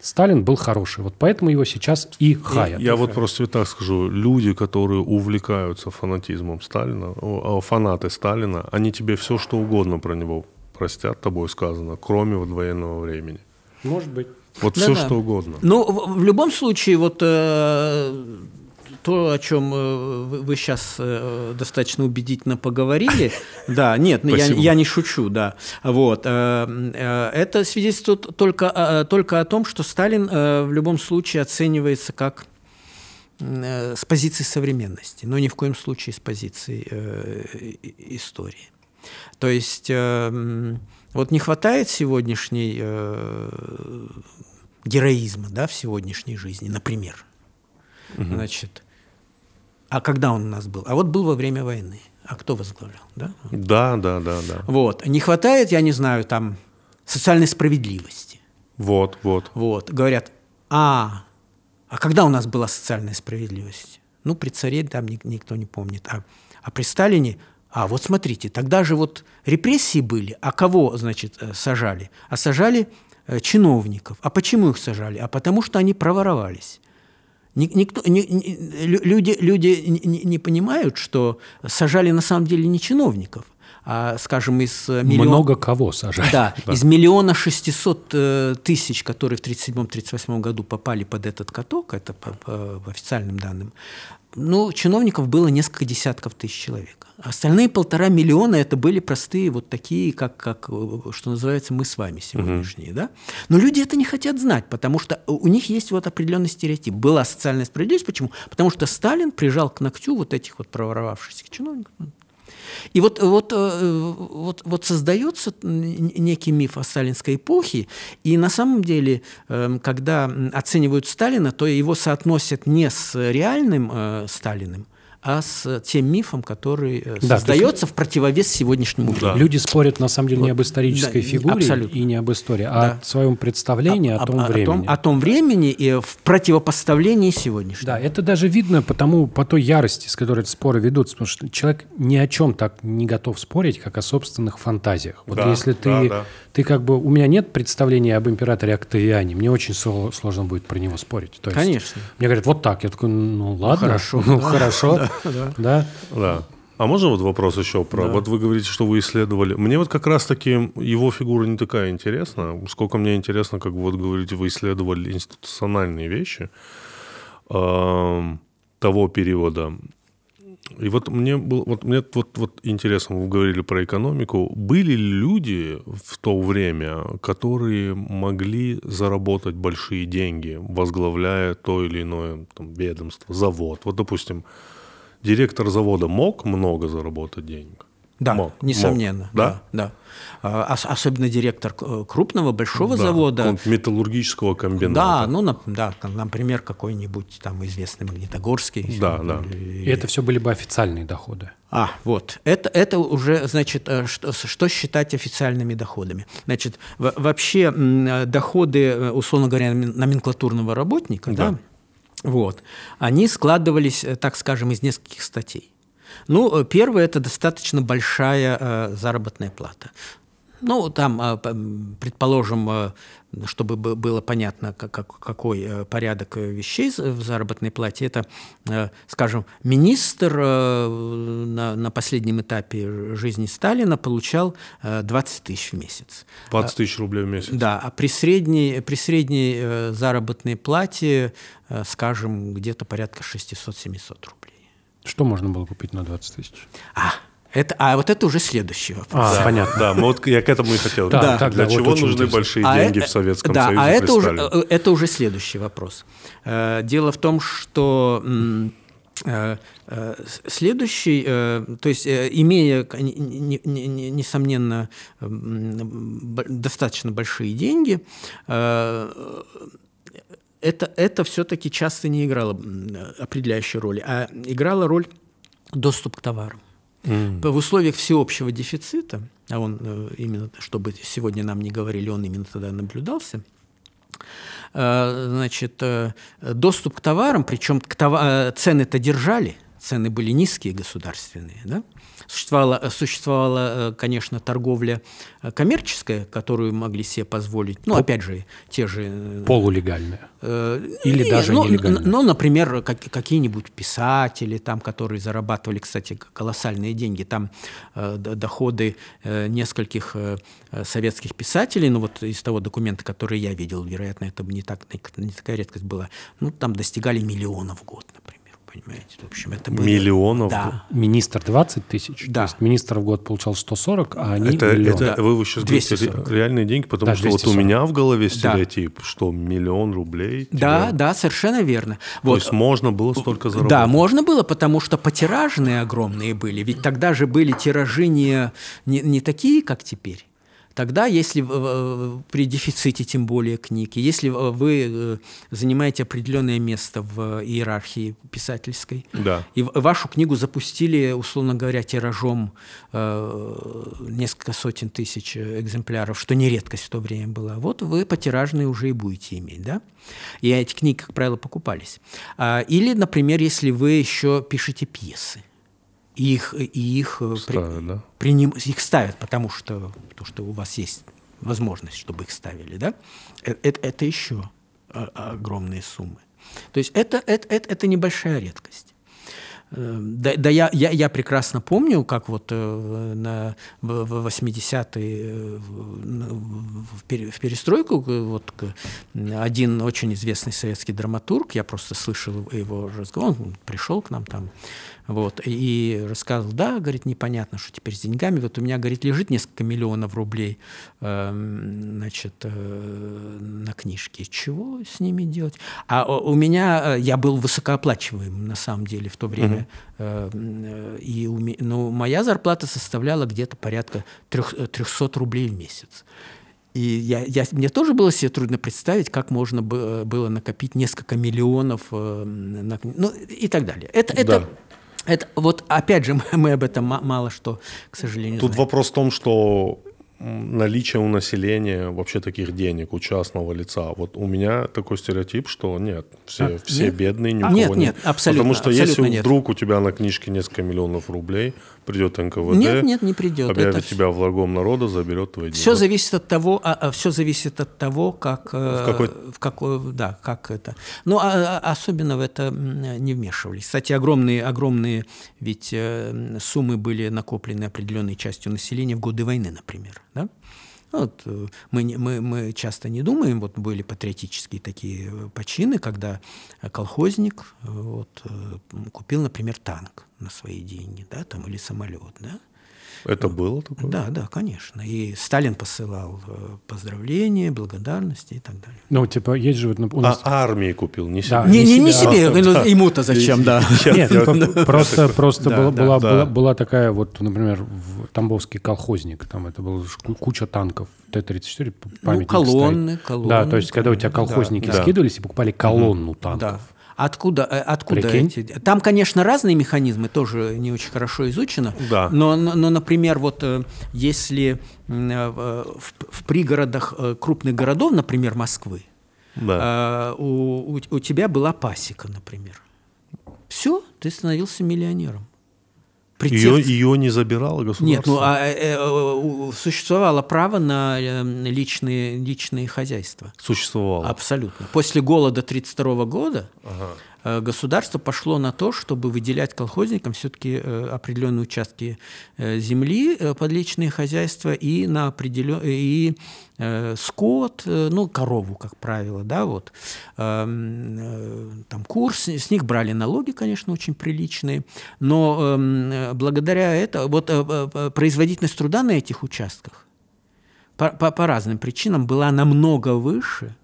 A: Сталин был хороший, вот поэтому его сейчас и хаят.
B: Я вот просто так скажу. Люди, которые увлекаются фанатизмом Сталина, фанаты Сталина, они тебе все, что угодно про него простят тобой сказано, кроме вот военного времени.
A: Может быть.
B: Вот
C: Да,
B: все
C: да.
B: что угодно.
C: Ну, в, в любом случае, вот э, то, о чем э, вы, сейчас достаточно убедительно поговорили, да, нет, ну, я, я не шучу, да, вот, э, э, это свидетельствует только, э, только о том, что Сталин э, в любом случае оценивается как э, с позиции современности, но ни в коем случае с позиции э, истории. То есть э, вот не хватает сегодняшней э, героизма да, в сегодняшней жизни, например. Значит, а когда он у нас был? А вот был во время войны. А кто возглавлял? Да?
B: Да, да, да, да.
C: Вот. Не хватает, я не знаю, там социальной справедливости.
B: Вот, вот.
C: Вот. Говорят, а, а когда у нас была социальная справедливость? Ну, при царе там ник- никто не помнит. А, а при Сталине, а вот смотрите, тогда же вот репрессии были, а кого, значит, э, сажали? А сажали э, чиновников. А почему их сажали? А потому что они проворовались. Ни- Никто, ни- ни- лю- люди, люди не- не понимают, что сажали на самом деле не чиновников, скажем, из э, миллиона...
A: Много кого сажать.
C: Да, из миллиона шестисот э, тысяч, которые в 1937-1938 году попали под этот каток, это по, по официальным данным, ну, чиновников было несколько десятков тысяч человек. Остальные полтора миллиона это были простые вот такие, как, как э, что называется, мы с вами сегодняшние. Да? Но люди это не хотят знать, потому что у них есть вот определенный стереотип. Была социальная справедливость. Почему? Потому что Сталин прижал к ногтю вот этих вот проворовавшихся чиновников. И вот, вот, э, вот, вот создается некий миф о сталинской эпохе, и на самом деле, эм, когда оценивают Сталина, то его соотносят не с реальным э, Сталиным, а с тем мифом, который э,
A: Да,
C: создается в противовес сегодняшнему
B: Да.
C: времени.
A: Люди спорят на самом деле не об исторической
C: Да,
A: фигуре
C: абсолютно.
A: и не об истории, а
C: Да.
A: о своем представлении о, том
C: о,
A: времени.
C: том, о том времени и в противопоставлении сегодняшнему.
A: Да, это даже видно по тому, по той ярости, с которой эти споры ведутся, потому что человек ни о чем так не готов спорить, как о собственных фантазиях. Вот
B: Да,
A: если ты,
B: да, да.
A: ты как бы, у меня нет представления об императоре Октавиане, мне очень сложно будет про него спорить. То есть
C: Конечно.
A: Мне говорят, вот так, я такой, ну ладно,
C: хорошо,
A: ну
C: да,
A: хорошо, да.
B: Да. А можно вот вопрос еще про... Вот вы говорите, что вы исследовали. Мне вот как раз-таки его фигура не такая интересна. Сколько мне интересно, как вы вот говорите, вы исследовали институциональные вещи эм, того периода. И вот мне было, вот мне вот, вот интересно, вы говорили про экономику. Были ли люди в то время, которые могли заработать большие деньги, возглавляя то или иное там, ведомство, завод? Вот, допустим, директор завода мог много заработать денег?
C: Да,
B: Мог,
C: несомненно.
B: мог. Да?
C: Да. А, ос- особенно директор э, крупного, большого
B: Да,
C: завода.
B: металлургического комбината.
C: Да, ну, да, например, какой-нибудь там известный Магнитогорский.
B: Да, да.
A: И это все были бы официальные доходы.
C: А, вот. Это, это уже, значит, э, что, что считать официальными доходами? Значит, во- вообще доходы, э, условно говоря, номен- номенклатурного работника, да.
B: Да.
C: Вот, они складывались, э, так скажем, из нескольких статей. Ну, э, первое – это достаточно большая э, заработная плата. Ну, там, м, предположим, э, чтобы бы- было понятно, как- как- какой э, порядок э, вещей в заработной плате, это, э, скажем, министр на, последнем этапе жизни Сталина получал э, 20 тысяч в месяц.
B: 20 тысяч рублей в месяц.
C: Да, а при средней, при средней заработной плате, скажем, где-то порядка 600-700 рублей.
A: Что можно было купить на 20 тысяч?
C: А, это, а вот это уже следующий вопрос.
A: А,
B: Да,
A: понятно.
B: Да, мы вот я к этому и хотел.
A: Да,
B: Да,
A: так,
B: Для
A: да, вот
B: чего
A: очень
B: нужны большие
C: А
B: деньги
C: э-
B: в Советском
C: да,
B: Союзе
C: а это уже, э, это уже следующий вопрос. Э, Дело в том, что э, следующий, то есть имея, несомненно, достаточно большие деньги, это, это все-таки часто не играло определяющей роли, а играла роль доступ к товарам. В условиях всеобщего дефицита, а он э, именно, чтобы сегодня нам не говорили, он именно тогда наблюдался, э, значит, э, доступ к товарам, причем к това- э, цены-то держали, цены были низкие государственные, да? Существовала, существовала, конечно, торговля коммерческая, которую могли себе позволить, ну, опять же, те же...
A: Полулегальная.
C: Э,
A: Или
C: нет,
A: даже
C: ну,
A: нелегальная.
C: Ну, например, как, какие-нибудь писатели, там, которые зарабатывали, кстати, колоссальные деньги. Там э, доходы э, нескольких э, советских писателей, ну вот из того документа, который я видел, вероятно, это не, так, не такая редкость была, ну, там достигали миллионов в год, например. Понимаете? В общем, это было...
B: Миллионов?
C: Да.
A: Министр 20 тысяч.
C: Да.
A: То есть министр в год получал 140, а они
B: Это,
A: миллион.
B: это
C: Да.
B: вы сейчас говорите
C: 240.
B: ре- реальные деньги, потому
A: Да,
B: что вот у
A: 240.
B: меня в голове
C: Да.
B: стереотип, что миллион рублей.
C: Да,
B: тебе-
C: да, совершенно верно.
B: То
C: Вот.
B: есть можно было столько заработать.
C: Да, можно было, потому что потиражные огромные были. Ведь тогда же были тиражи не, не, не такие, как теперь. Тогда, если при дефиците, тем более книги, если э, вы э, занимаете определенное место в иерархии писательской,
B: Да.
C: и вашу книгу запустили, условно говоря, тиражом э, несколько сотен тысяч экземпляров, что не редкость в то время была, вот вы потиражные уже и будете иметь, да? И эти книги, как правило, покупались. А, Или, например, если вы еще пишете пьесы, и их, и их, э, при-
B: Ставят, да?
C: приним- их ставят, потому что, потому что у вас есть возможность, чтобы их ставили, да? Э- Это, это еще огромные суммы. То есть это, это, это, это небольшая редкость. Э, Да, да я, я, я прекрасно помню, как вот на, в, в 80-е э, в, перестройку вот, один очень известный советский драматург, я просто слышал его разговор, он пришел к нам там, вот, и рассказывал, да, говорит, непонятно, что теперь с деньгами. Вот у меня, говорит, лежит несколько миллионов рублей, эм, значит, э, на книжке. Чего с ними делать? А у меня, э, я был высокооплачиваемым на самом деле в то время, э, и у ме- ну, моя зарплата составляла где-то порядка трех- э, 300 рублей в месяц. И я, я, мне тоже было себе трудно представить, как можно бы- было накопить несколько миллионов э, на, ну, и так далее. Это, это,
B: Да.
C: это вот опять же мы, об этом ма- мало что, к сожалению,
B: Тут
C: знаем.
B: вопрос в том, что наличие у населения вообще таких денег у частного лица. Вот у меня такой стереотип, что нет, все,
C: А,
B: все
C: нет?
B: бедные, ни у
C: А,
B: кого
C: нет, нет, абсолютно,
B: Потому что если
C: абсолютно нет.
B: вдруг у тебя на книжке несколько миллионов рублей, придет НКВД,
C: Нет, нет, не придет.
B: объявит
C: Это
B: тебя врагом народа, заберет твои деньги.
C: Все зависит от того, а, все зависит от того, как э,
B: В какой-
C: в какой, да, как это. Ну, а- а особенно в это не вмешивались. Кстати, огромные, огромные ведь э, суммы были накоплены определенной частью населения в годы войны, например, да? Вот, э, мы, мы, мы часто не думаем, вот были патриотические такие почины, когда колхозник вот, купил, например, танк на свои деньги, да, там, или самолет, да,
B: Это было такое?
C: да, да, конечно. И Сталин посылал э, поздравления, благодарности и так далее.
A: Ну, типа, есть же вот ну, у
B: А
A: нас...
B: армии купил, не
A: Да.
B: себе.
C: Не, не, не
A: себя.
C: себе, ну, ему-то зачем, да.
A: Нет, по- просто, просто
C: Да,
A: была,
C: да,
A: была,
B: да.
A: была, была такая вот, например, в Тамбовский колхозник, там это ку- куча танков, Т-34, п- памятник
C: Ну, колонны,
A: стоит.
C: колонны,
A: Да, то есть, когда у тебя колхозники
C: да.
A: скидывались и покупали колонну танков.
C: Да. Откуда, э, откуда
A: Прикинь.
C: эти? Там, конечно, разные механизмы, тоже не очень хорошо изучено.
B: Да.
C: Но, но, но, например, вот э, если э, в, в пригородах крупных городов, например, Москвы,
B: Да.
C: у, у, у тебя была пасека, например. Все, ты становился миллионером. При
B: Ее, ее не забирало государство?
C: Нет, ну а, э, э, существовало право на э, личные, личные хозяйства.
B: Существовало.
C: Абсолютно. После голода 1932 года э, государство пошло на то, чтобы выделять колхозникам все-таки определенные участки э, земли э, под личные хозяйства и на определен... и э, скот, э, ну, корову, как правило, да, вот. Эм, э, Там курс, с них брали налоги, конечно, очень приличные, но эм, э, благодаря этому, вот э, э, производительность труда на этих участках по, по- по разным причинам была намного выше,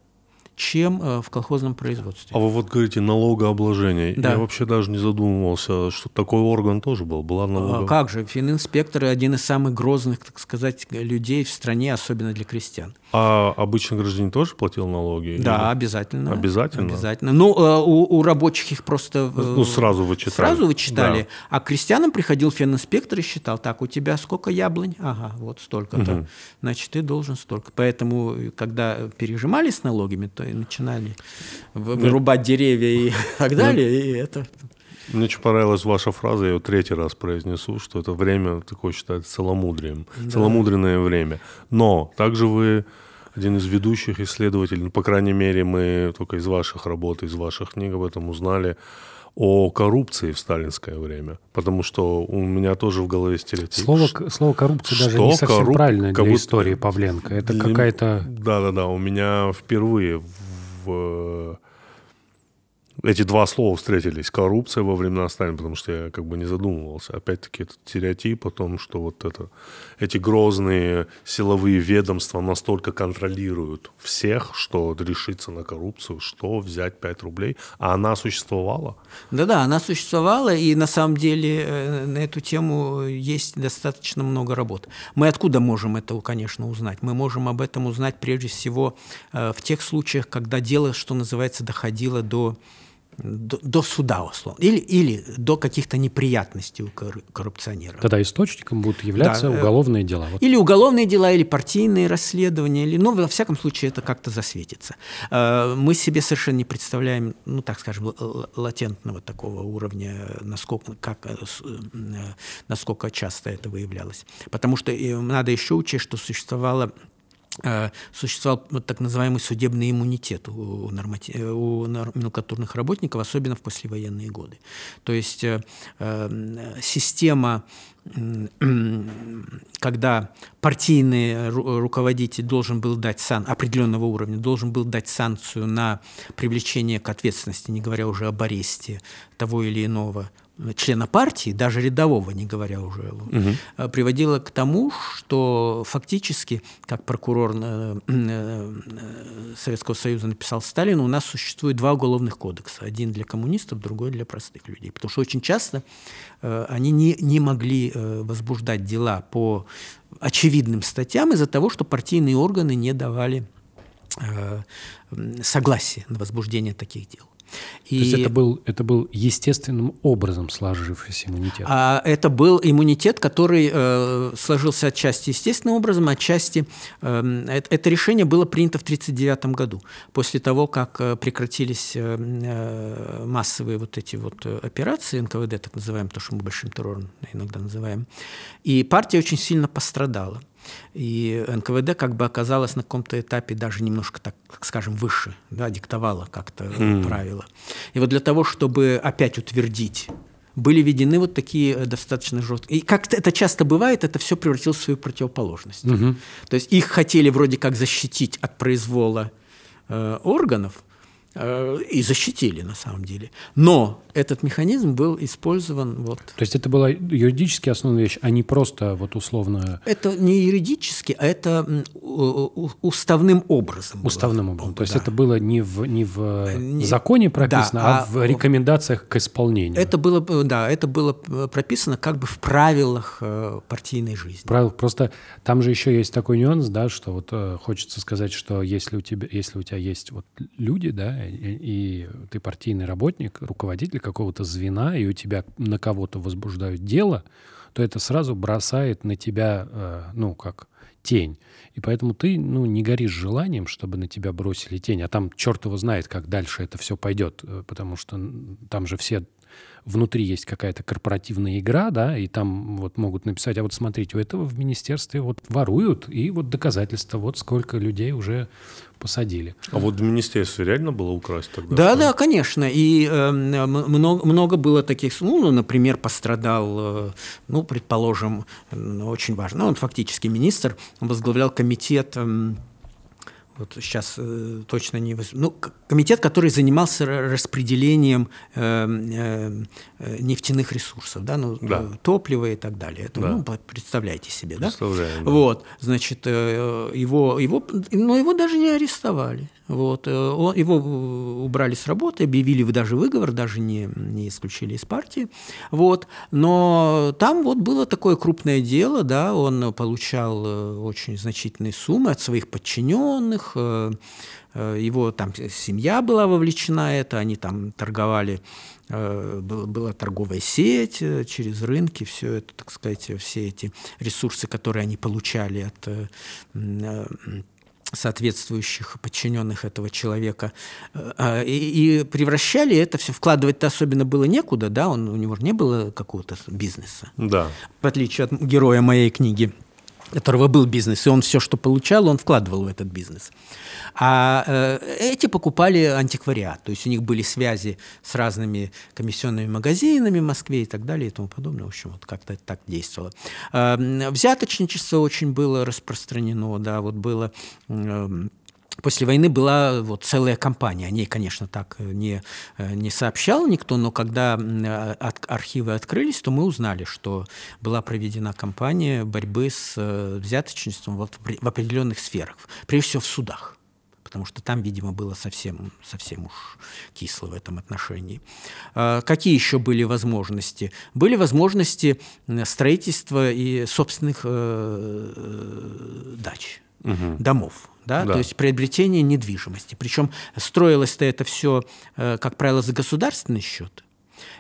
C: чем э, в колхозном производстве.
B: А вы вот говорите налогообложение.
C: Да.
B: Я вообще даже не задумывался, что такой орган тоже был. Была
C: А
B: налога...
C: как же, фининспекторы один из самых грозных, так сказать, людей в стране, особенно для крестьян.
B: А обычный гражданин тоже платил налоги?
C: Да,
B: Или-
C: обязательно.
B: Обязательно?
C: Обязательно. Ну, э, у, у рабочих их просто... э,
B: Ну, сразу вычитали.
C: Сразу вычитали.
B: Да.
C: А к крестьянам приходил фининспектор и считал, так, у тебя сколько яблонь? Ага, вот столько-то. Значит, ты должен столько. Поэтому, э, когда пережимали с налогами, то и начинали вырубать деревья и так далее. И это...
B: Мне очень понравилась ваша фраза, я ее третий раз произнесу, что это время такое считается целомудрием, да. целомудренное время. Но также вы один из ведущих исследователей, ну, по крайней мере, мы только из ваших работ, из ваших книг об этом узнали, о коррупции в сталинское время. Потому что у меня тоже в голове стереотип.
A: Слово, слово коррупция даже не совсем корруп... правильное для будто... истории Павленко. Это для... какая-то...
B: Да-да-да, у меня впервые в эти два слова встретились. Коррупция во времена Сталина, потому что я как бы не задумывался. Опять-таки этот стереотип о том, что вот это, эти грозные силовые ведомства настолько контролируют всех, что решиться на коррупцию, что взять 5 рублей. А она существовала?
C: Да-да, она существовала, и на самом деле э, на эту тему есть достаточно много работ. Мы откуда можем это, конечно, узнать? Мы можем об этом узнать прежде всего э, в тех случаях, когда дело, что называется, доходило до до, до суда, условно, или, или до каких-то неприятностей у коррупционеров.
A: Тогда источником будут являться да, э, уголовные дела.
C: Вот. Или уголовные дела, или партийные расследования, или, ну, во всяком случае, это как-то засветится. Э, мы себе совершенно не представляем, ну, так скажем, латентного такого уровня, насколько, как, э, насколько часто это выявлялось. Потому что надо еще учесть, что существовало существовал вот так называемый судебный иммунитет у, нормати... у номенклатурных работников, особенно в послевоенные годы. То есть э, э система, когда партийный руководитель должен был дать сан определенного уровня, должен был дать санкцию на привлечение к ответственности, не говоря уже об аресте того или иного члена партии, даже рядового, не говоря уже, угу. приводило к тому, что фактически, как прокурор э, э, Советского Союза написал Сталину, у нас существует два уголовных кодекса. Один для коммунистов, другой для простых людей. Потому что очень часто они не, не могли возбуждать дела по очевидным статьям из-за того, что партийные органы не давали согласия на возбуждение таких дел.
A: И... То есть это был, это был естественным образом сложившийся иммунитет?
C: А, это был иммунитет, который э, сложился отчасти естественным образом, отчасти... Э, это, это решение было принято в 1939 году, после того, как э, прекратились э, э, массовые вот эти вот э, операции НКВД, так называемые, то, что мы большим террором иногда называем. И партия очень сильно пострадала. И НКВД как бы оказалась на каком-то этапе даже немножко, так скажем, выше, да, диктовала как-то mm. правила. И вот для того, чтобы опять утвердить были введены вот такие э, достаточно жесткие. И как это часто бывает, это все превратилось в свою противоположность. Угу. То есть их хотели вроде как защитить от произвола э, органов, и защитили на самом деле. Но этот механизм был использован вот.
A: То есть это была юридически основная вещь, а не просто вот условно.
C: Это не юридически, а это уставным образом.
A: Уставным было. образом. То есть да. это было не в не в э, не, законе прописано, да, а, а в рекомендациях к исполнению.
C: Это было да, это было прописано как бы в правилах э, партийной жизни.
A: Правил просто там же еще есть такой нюанс, да, что вот хочется сказать, что если у тебя если у тебя есть вот люди, да и ты партийный работник, руководитель какого-то звена, и у тебя на кого-то возбуждают дело, то это сразу бросает на тебя, э, ну, как тень. И поэтому ты, ну, не горишь желанием, чтобы на тебя бросили тень. А там черт его знает, как дальше это все пойдет, э, потому что там же все внутри есть какая-то корпоративная игра, да, и там вот могут написать, а вот смотрите, у этого в министерстве вот воруют, и вот доказательства, вот сколько людей уже посадили.
B: А вот в министерстве реально было украсть тогда?
C: Да, да, конечно. И э, много, много было таких, ну, например, пострадал, э, ну, предположим, очень важно, ну, он фактически министр, он возглавлял комитет э, вот сейчас э, точно не... Ну, комитет, который занимался распределением э, э, нефтяных ресурсов, да, ну, да. Э, топлива и так далее. Это, да. ну, представляете себе, да?
B: Представляем. Да?
C: Вот, значит, э, его, его, но его даже не арестовали. Вот, э, его убрали с работы, объявили даже выговор, даже не, не исключили из партии. Вот, но там вот было такое крупное дело, да, он получал э, очень значительные суммы от своих подчиненных, э, его там семья была вовлечена это, они там торговали, была торговая сеть через рынки, все это, так сказать, все эти ресурсы, которые они получали от соответствующих подчиненных этого человека. Э, и, и превращали это все, вкладывать-то особенно было некуда, да, он, у него же не было какого-то бизнеса.
B: Да.
C: В отличие от героя моей книги которого был бизнес, и он все, что получал, он вкладывал в этот бизнес. А э, эти покупали антиквариат, то есть у них были связи с разными комиссионными магазинами в Москве и так далее и тому подобное. В общем, вот как-то так действовало. Э, взяточничество очень было распространено, да, вот было... Э, После войны была вот целая кампания. О ней, конечно, так не, не сообщал никто, но когда от, архивы открылись, то мы узнали, что была проведена кампания борьбы с э, взяточничеством вот в определенных сферах, прежде всего в судах потому что там, видимо, было совсем, совсем уж кисло в этом отношении. А какие еще были возможности? Были возможности строительства и собственных э, э, дач, угу. домов. Да? Да. То есть приобретение недвижимости. Причем строилось-то это все, э, как правило, за государственный счет.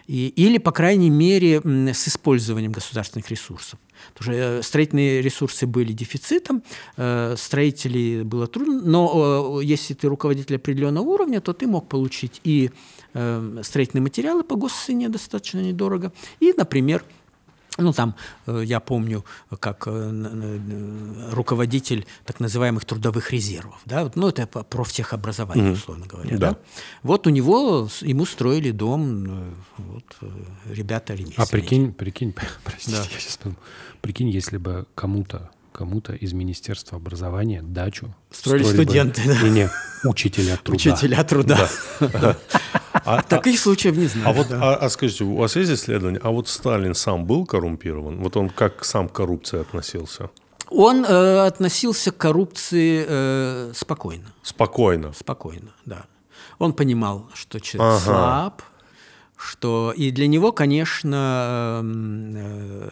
C: И, или, по крайней мере, с использованием государственных ресурсов. Потому что э, строительные ресурсы были дефицитом, э, строителей было трудно, но если ты руководитель определенного уровня, то ты мог получить и строительные материалы по госцене достаточно недорого, и, например, ну, там, я помню, как руководитель так называемых трудовых резервов, да, ну, это профтехобразование, условно говоря, да. да. Вот у него, ему строили дом, вот, ребята ремесленники.
A: А прикинь, прикинь, простите, да. я сейчас подумал, Прикинь, если бы кому-то кому-то из Министерства образования дачу
C: строили, строили студенты,
A: бы, да. Не, не, учителя труда.
C: Учителя труда. А, Таких случаев не знаю.
B: А вот, а, а скажите, у вас есть исследование? А вот Сталин сам был коррумпирован? Вот он как сам к коррупции относился?
C: Он э, относился к коррупции э, спокойно.
B: Спокойно?
C: Спокойно, да. Он понимал, что человек ага. слаб, что и для него, конечно... Э,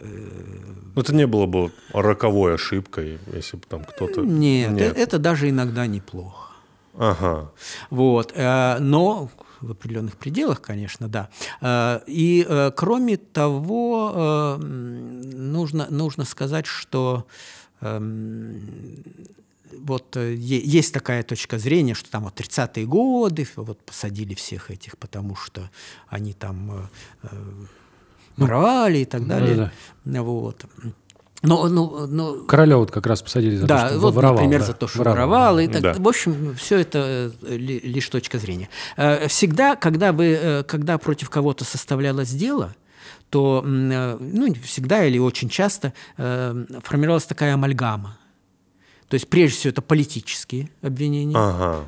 B: ну, это не было бы роковой ошибкой, если бы там кто-то...
C: Нет, Нет. Это, даже иногда неплохо.
B: Ага.
C: Вот, э, но в определенных пределах, конечно, да. Э, и кроме того, нужно, нужно сказать, что эм, вот э, есть такая точка зрения, что там вот 30-е годы вот посадили всех этих, потому что они там э, воровали и так далее. Да, да. Вот. Но, но, но...
A: Короля вот как раз посадили за
C: да,
A: то, что
C: вот,
A: воровал.
C: например,
A: да.
C: за то, что воровал. воровал. И так, да. В общем, все это э, лишь точка зрения. Всегда, когда, вы, когда против кого-то составлялось дело, то ну, всегда или очень часто формировалась такая амальгама то есть, прежде всего, это политические обвинения.
B: Ага.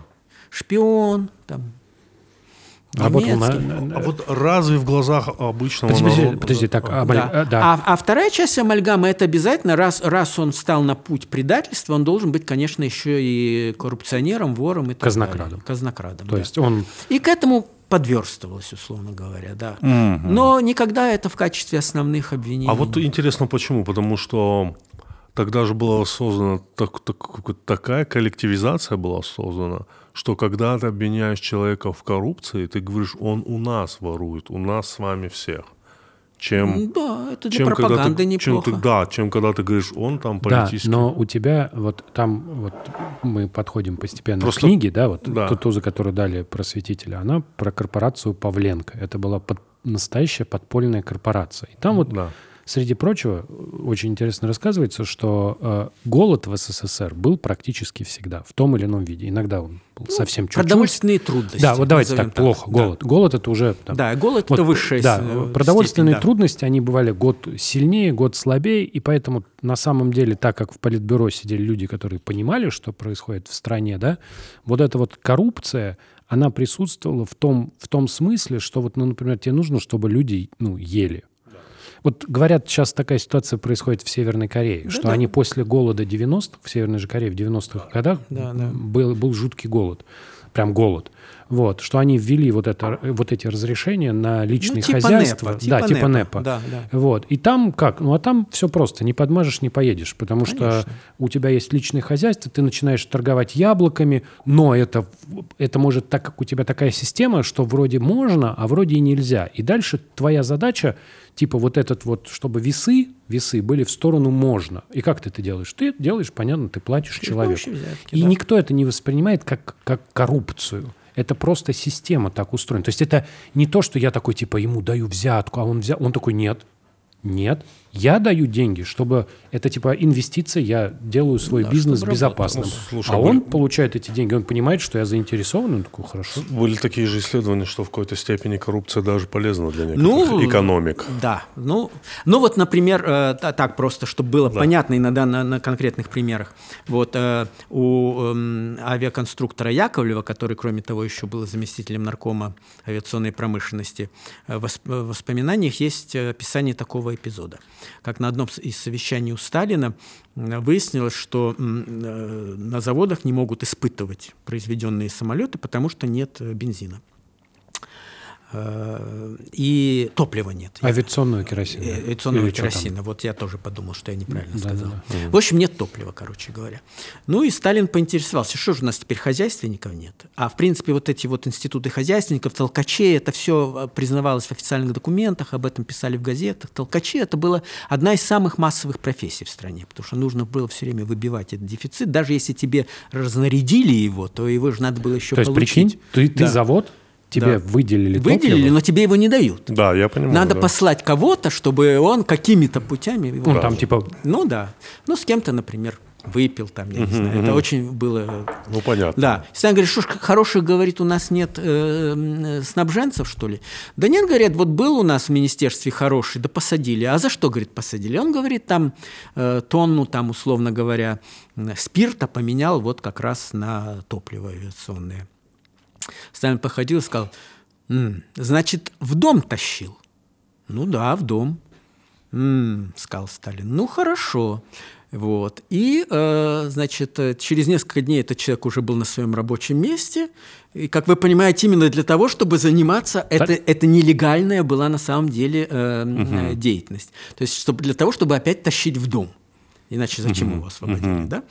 C: Шпион, там,
B: а вот, а вот разве в глазах обычного
A: подожди, народа... Подожди, так, а,
C: да. А, да. А, а вторая часть амальгамы – это обязательно, раз, раз он встал на путь предательства, он должен быть, конечно, еще и коррупционером, вором и так
A: Казнокрадом.
C: Далее. Казнокрадом,
A: То да. есть он...
C: И к этому подверстывалось, условно говоря, да.
B: Угу.
C: Но никогда это в качестве основных обвинений.
B: А вот интересно, почему? Потому что тогда же была создана так, так, такая коллективизация была создана, что когда ты обвиняешь человека в коррупции, ты говоришь, он у нас ворует, у нас с вами всех. Чем,
C: да, это для чем пропаганды
B: ты,
C: неплохо.
B: Чем ты, да, чем когда ты говоришь, он там политический.
A: Да, но у тебя вот там вот мы подходим постепенно Просто, к книге, да, вот да. Ту, ту, за которую дали просветителя, она про корпорацию Павленко. Это была под, настоящая подпольная корпорация. И там вот да Среди прочего, очень интересно рассказывается, что э, голод в СССР был практически всегда, в том или ином виде. Иногда он был ну, совсем чуть-чуть.
C: Продовольственные трудности.
A: Да, вот давайте так, так, плохо. Голод. Да. Голод это уже...
C: Там, да, голод вот, это высшая
A: Да, продовольственные степень, да. трудности, они бывали год сильнее, год слабее, и поэтому на самом деле, так как в Политбюро сидели люди, которые понимали, что происходит в стране, да, вот эта вот коррупция, она присутствовала в том, в том смысле, что вот, ну, например, тебе нужно, чтобы люди, ну, ели. Вот говорят, сейчас такая ситуация происходит в Северной Корее, да, что да. они после голода 90-х, в Северной же Корее в 90-х годах
C: да, да.
A: Был, был жуткий голод, прям голод. вот, что они ввели вот, это, вот эти разрешения на личные
C: Ну, типа
A: хозяйства.
C: НЭПа, типа
A: да, типа
C: НЭПа,
A: НЭПа.
C: да, да.
A: Вот. И там как? Ну, а там все просто. Не подмажешь, не поедешь. Потому что
C: Конечно.
A: у тебя есть личное хозяйство, ты начинаешь торговать яблоками, но это, это может, так как у тебя такая система, что вроде можно, а вроде и нельзя. И дальше твоя задача, типа вот этот вот, чтобы весы, весы были в сторону можно. И как ты это делаешь? Ты делаешь, понятно, ты платишь
C: При
A: человеку.
C: взятки,
A: И
C: да.
A: никто это не воспринимает как, как коррупцию. Это просто система так устроена. То есть это не то, что я такой, типа, ему даю взятку, а он взял. Он такой, нет, нет. Я даю деньги, чтобы это типа инвестиция, я делаю свой
C: Да,
A: бизнес безопасным.
B: Ну, слушай,
A: а
B: были-
A: он получает эти деньги, он понимает, что я заинтересован, он такой, хорошо.
B: Были такие же исследования, что в какой-то степени коррупция даже полезна для некоторых
C: Ну,
B: экономик.
C: Да. Ну, ну вот, например, э, та- так просто, чтобы было понятно иногда на, на конкретных примерах. Вот э, у эм, авиаконструктора Яковлева, который, кроме того, еще был заместителем наркома авиационной промышленности, э, в восп- в воспоминаниях есть э, описание такого эпизода. Как на одном из совещаний у Сталина выяснилось, что э, на заводах не могут испытывать произведенные самолеты, потому что нет э, бензина. Э, И топлива нет.
A: Авиационного керосина.
C: Э, авиационного
A: Или
C: керосина. Вот я тоже подумал, что я неправильно
A: Да,
C: сказал.
A: да,
C: В общем, нет топлива, короче говоря. Ну и Сталин поинтересовался, что же у нас теперь хозяйственников нет? А в принципе вот эти вот институты хозяйственников, толкачей, это все признавалось в официальных документах, об этом писали в газетах. Толкачи это была одна из самых массовых профессий в стране, потому что нужно было все время выбивать этот дефицит. Даже если тебе разнарядили его, то его же надо было еще
A: То есть,
C: получить.
A: прикинь, ты, ты
C: Да.
A: завод, тебе
C: Да.
A: выделили
C: Выделили,
A: топливо,
C: но тебе его не дают.
B: Да, я понимаю.
C: Надо
B: да.
C: послать кого-то, чтобы он какими-то путями... его-
A: ну, там типа
C: Ну да. Ну, с кем-то, например, выпил там, я не знаю. Это очень было...
B: Ну, понятно.
C: Да. Сталин говорит, что ж хороших, говорит, у нас нет э, м, снабженцев, что ли? Да нет, говорят, вот был у нас в министерстве хороший, да посадили. А за что, говорит, посадили? Он говорит, там э, тонну, там, условно говоря, спирта поменял вот как раз на топливо авиационное. Сталин походил и сказал, «М, значит, в дом тащил? Ну да, в дом. «М», сказал Сталин, ну хорошо. Вот. И, э, значит, э, через несколько дней этот человек уже был на своем рабочем месте. И, как вы понимаете, именно для того, чтобы заниматься, это, это нелегальная была на самом деле э, э, деятельность. То есть чтобы, для того, чтобы опять тащить в дом. Иначе зачем его освободили, да?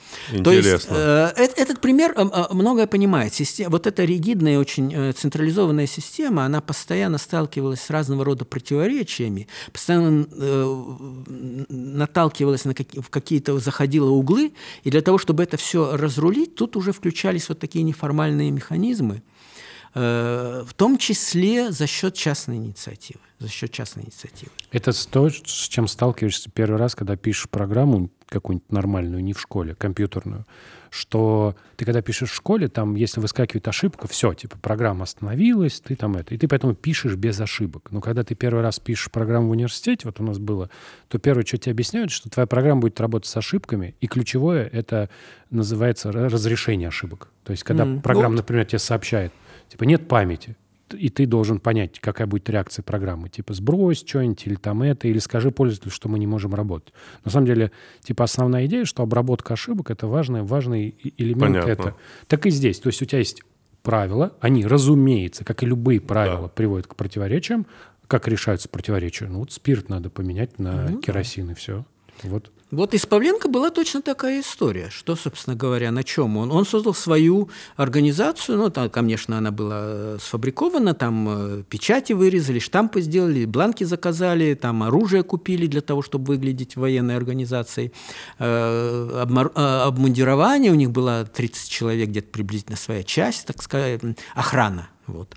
C: То есть
B: Интересно.
C: э, эт- этот пример э, э, многое понимает. Система, вот эта ригидная, очень э, централизованная система, она постоянно сталкивалась с разного рода противоречиями, постоянно э, наталкивалась на какие- в какие-то, заходила углы, и для того, чтобы это все разрулить, тут уже включались вот такие неформальные механизмы, э, в том числе за счет частной инициативы. За счет частной инициативы.
A: Это то, с чем сталкиваешься первый раз, когда пишешь программу какую-нибудь нормальную, не в школе, компьютерную, что ты когда пишешь в школе, там, если выскакивает ошибка, все, типа, программа остановилась, ты там это, и ты поэтому пишешь без ошибок. Но когда ты первый раз пишешь программу в университете, вот у нас было, то первое, что тебе объясняют, что твоя программа будет работать с ошибками, и ключевое это называется ра- разрешение ошибок. То есть, когда
C: Мгм.
A: программа,
C: Вот.
A: например, тебе сообщает, типа, нет памяти, и ты должен понять, какая будет реакция программы. Типа, сбрось что-нибудь, или там это, или скажи пользователю, что мы не можем работать. На самом деле, типа, основная идея, что обработка ошибок — это важный, важный элемент
B: Понятно.
A: это. Так и здесь. То есть у тебя есть правила, они, разумеется, как и любые правила,
B: Да.
A: приводят к противоречиям. Как решаются противоречия? Ну, вот спирт надо поменять на керосин, и все. Вот.
C: Вот из Павленко была точно такая история, что, собственно говоря, на чем он. Он создал свою организацию, ну, там, конечно, она была э, сфабрикована, там э, печати вырезали, штампы сделали, бланки заказали, там оружие купили для того, чтобы выглядеть военной организацией. Э, Обмундирование, у них было 30 человек, где-то приблизительно своя часть, так сказать, охрана. Вот.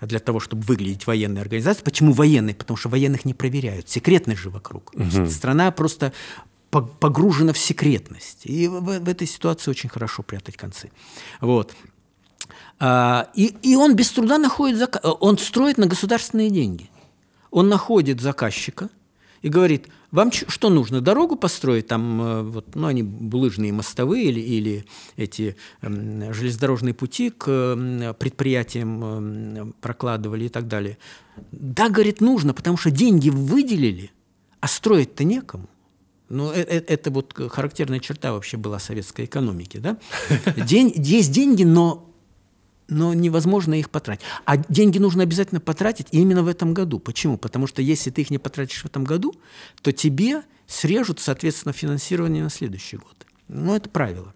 C: Для того, чтобы выглядеть военной организацией. Почему военной? Потому что военных не проверяют. Секретность же вокруг. Страна просто погружена в секретность. И в, в этой ситуации очень хорошо прятать концы. Вот. А, и, и он без труда находит зака- э, он строит на государственные деньги. Он находит заказчика и говорит, вам что нужно, дорогу построить, там, э, вот, ну, они булыжные мостовые или, или эти эм, железнодорожные пути к эм, предприятиям эм, прокладывали и так далее. Да, говорит, нужно, потому что деньги выделили, а строить-то некому. Ну, э- э- это вот характерная черта вообще была советской экономики, да? День, есть деньги, но но невозможно их потратить. А деньги нужно обязательно потратить именно в этом году. Почему? Потому что если ты их не потратишь в этом году, то тебе срежут, соответственно, финансирование на следующий год. Ну, это правило.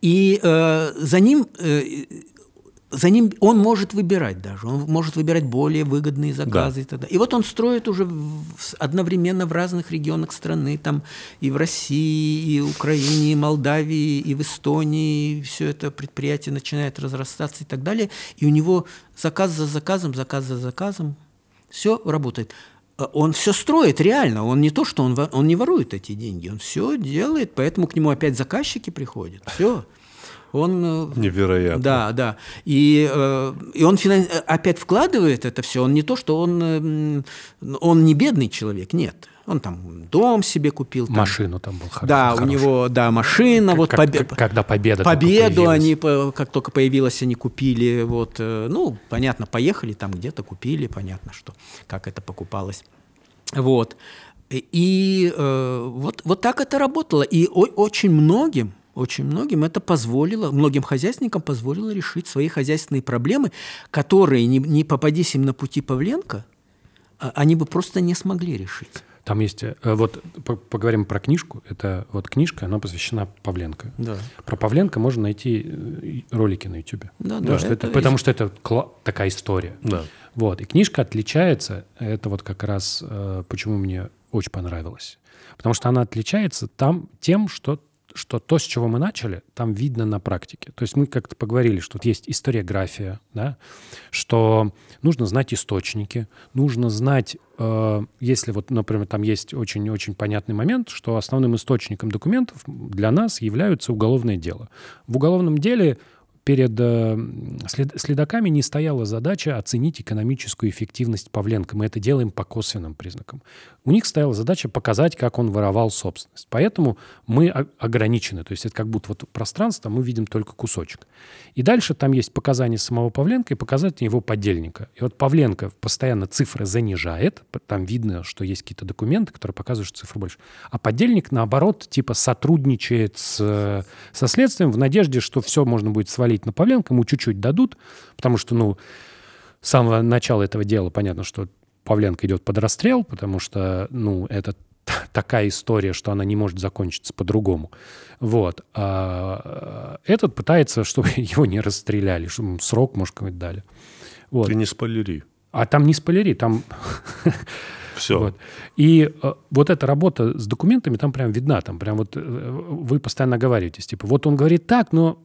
C: И э, за ним э, за ним он может выбирать даже, он может выбирать более выгодные заказы да. и так далее. И вот он строит уже в, одновременно в разных регионах страны, там и в России, и Украине, и Молдавии, и в Эстонии, и все это предприятие начинает разрастаться и так далее. И у него заказ за заказом, заказ за заказом, все работает. А он все строит реально, он не то, что он, он не ворует эти деньги, он все делает, поэтому к нему опять заказчики приходят, все. Он,
B: э, Невероятно.
C: Да, да. И, э, и он финанс... опять вкладывает это все. Он не то, что он, э, он не бедный человек, нет. Он там дом себе купил. Там.
A: Машину там был
C: хороший. Да, у него, да, машина. Как, вот
A: как, побе... Когда победа
C: Победу они, как только появилась, они купили. Вот, ну, понятно, поехали там где-то, купили, понятно, что, как это покупалось. Вот. И э, вот, вот так это работало. И о, очень многим очень многим это позволило, многим хозяйственникам позволило решить свои хозяйственные проблемы, которые, не, не попадись им на пути Павленко, а, они бы просто не смогли решить.
A: Там есть, э, вот поговорим про книжку. Это вот книжка, она посвящена Павленко.
C: Да.
A: Про Павленко можно найти э, ролики на YouTube.
C: Да, да.
A: Что это, это, потому что это такая история.
B: Да.
A: Вот. И книжка отличается, это вот как раз э, почему мне очень понравилось. Потому что она отличается там тем, что что то, с чего мы начали, там видно на практике. То есть мы как-то поговорили, что тут есть историография, да, что нужно знать источники, нужно знать, э, если вот, например, там есть очень-очень понятный момент, что основным источником документов для нас являются уголовное дело. В уголовном деле перед э, следаками не стояла задача оценить экономическую эффективность Павленко. Мы это делаем по косвенным признакам. У них стояла задача показать, как он воровал собственность. Поэтому мы ограничены. То есть это как будто вот пространство, мы видим только кусочек. И дальше там есть показания самого Павленко и показания его подельника. И вот Павленко постоянно цифры занижает. Там видно, что есть какие-то документы, которые показывают, что цифры больше. А подельник, наоборот, типа сотрудничает с, со следствием в надежде, что все можно будет свалить на Павленко, ему чуть-чуть дадут, потому что, ну, с самого начала этого дела понятно, что Павленко идет под расстрел, потому что, ну, это такая история, что она не может закончиться по-другому. Вот. А этот пытается, чтобы его не расстреляли, чтобы срок, может, какой-то дали.
B: Вот. Ты не спойлери.
A: А там не спойлери, там...
B: Все.
A: Вот. И э, вот эта работа с документами там прям видна. Там прям вот э, вы постоянно говорите, типа, вот он говорит так, но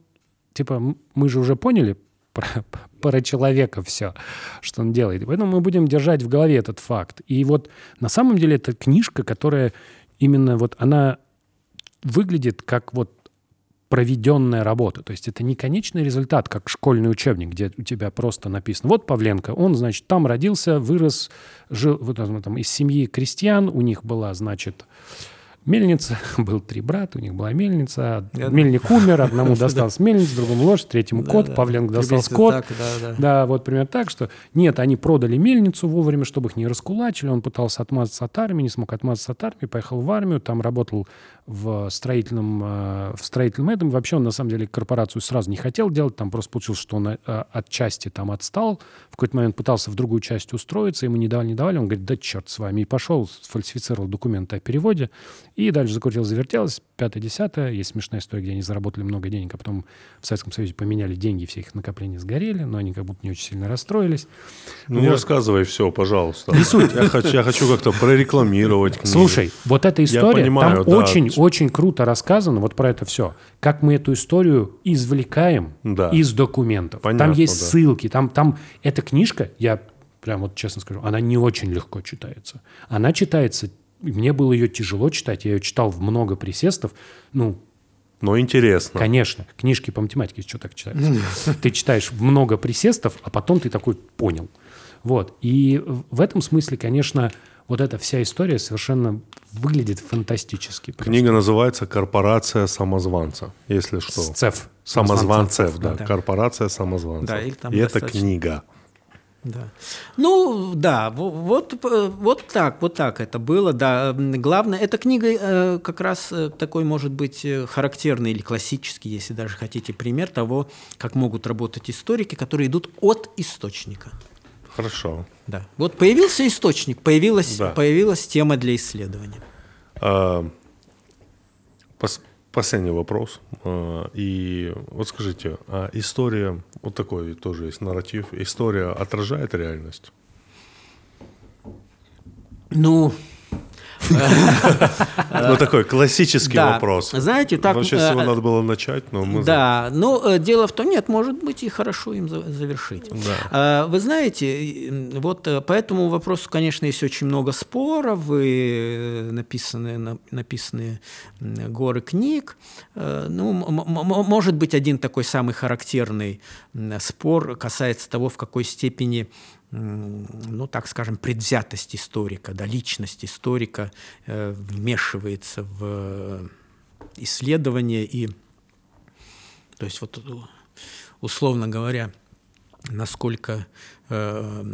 A: типа, мы же уже поняли про, про человека все, что он делает. Поэтому мы будем держать в голове этот факт. И вот на самом деле это книжка, которая именно вот она выглядит как вот проведенная работа. То есть это не конечный результат, как школьный учебник, где у тебя просто написано, вот Павленко, он, значит, там родился, вырос, жил вот, там, из семьи крестьян, у них была, значит, мельница, был три брата, у них была мельница, Я... мельник умер, одному достался мельница, другому лошадь, третьему кот, Павленко достал скот. Да, вот примерно так, что нет, они продали мельницу вовремя, чтобы их не раскулачили, он пытался отмазаться от армии, не смог отмазаться от армии, поехал в армию, там работал в строительном, э, в строительном этом. Вообще он, на самом деле, корпорацию сразу не хотел делать, там просто получилось, что он э, от части там отстал, в какой-то момент пытался в другую часть устроиться, ему не давали, не давали, он говорит, да черт с вами, и пошел, сфальсифицировал документы о переводе, и дальше закрутил, завертелось, пятое, десятое, есть смешная история, где они заработали много денег, а потом в Советском Союзе поменяли деньги, все их накопления сгорели, но они как будто не очень сильно расстроились.
B: Ну, вот. не рассказывай все, пожалуйста. Не суть. Я хочу, я хочу как-то прорекламировать книгу.
A: Слушай, вот эта история, понимаю, там да. очень очень круто рассказано вот про это все. Как мы эту историю извлекаем да. из документов. Понятно, там есть да. ссылки, там, там эта книжка, я прям вот честно скажу, она не очень легко читается. Она читается, мне было ее тяжело читать, я ее читал в много присестов, ну,
B: но интересно.
A: Конечно. Книжки по математике что так читаются? Ты читаешь много присестов, а потом ты такой понял. Вот. И в этом смысле, конечно, вот эта вся история совершенно выглядит фантастически.
B: Просто. Книга называется «Корпорация самозванца», если что.
A: Цеф.
B: Самозванцев, да. да. «Корпорация самозванца». Да,
C: или там
B: И это книга.
C: Да. Ну, да, вот, вот так, вот так это было, да. Главное, эта книга э, как раз э, такой, может быть, э, характерный или классический, если даже хотите, пример того, как могут работать историки, которые идут от источника.
B: Хорошо.
C: Да. Вот появился источник, появилась, да. появилась тема для исследования. А,
B: пос, последний вопрос. А, и вот скажите, а история, вот такой тоже есть нарратив, история отражает реальность?
C: Ну,
B: ну, такой классический вопрос.
C: Знаете, так...
B: Вообще, с него надо было начать, но мы...
C: Да, но э, дело в том, нет, может быть, и хорошо им завершить. А, вы знаете, вот э, по этому вопросу, конечно, есть очень много споров, и написанные горы книг. Э, ну, может быть, один такой самый характерный спор касается того, в какой степени ну, так скажем, предвзятость историка, да, личность историка э, вмешивается в исследование и, то есть вот условно говоря, насколько э,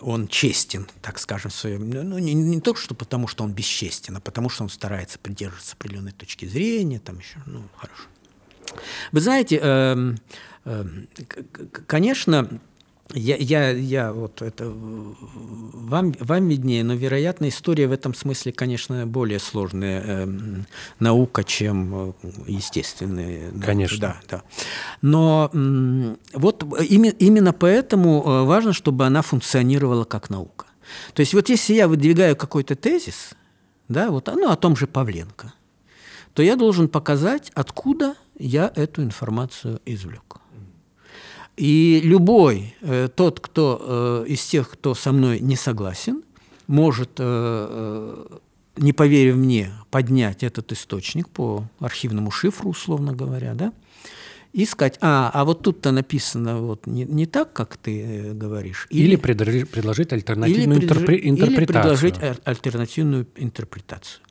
C: он честен, так скажем, в своем, ну, не, не то, что потому, что он бесчестен, а потому, что он старается придерживаться определенной точки зрения, там еще, ну, хорошо. Вы знаете, э, э, конечно, я, я, я вот это вам, вам виднее, но, вероятно, история в этом смысле, конечно, более сложная э, наука, чем э, естественная.
A: Конечно.
C: Да, да. Но э, вот ими, именно поэтому э, важно, чтобы она функционировала как наука. То есть вот если я выдвигаю какой-то тезис, да, вот, ну, о том же Павленко, то я должен показать, откуда я эту информацию извлек. И любой э, тот, кто э, из тех, кто со мной не согласен, может, э, не поверив мне, поднять этот источник по архивному шифру, условно говоря, да, и сказать, а, а вот тут-то написано вот не, не так, как ты говоришь.
A: Или, или предложить, предложить альтернативную или интерпре- интерпретацию. Или
C: предложить альтернативную интерпретацию.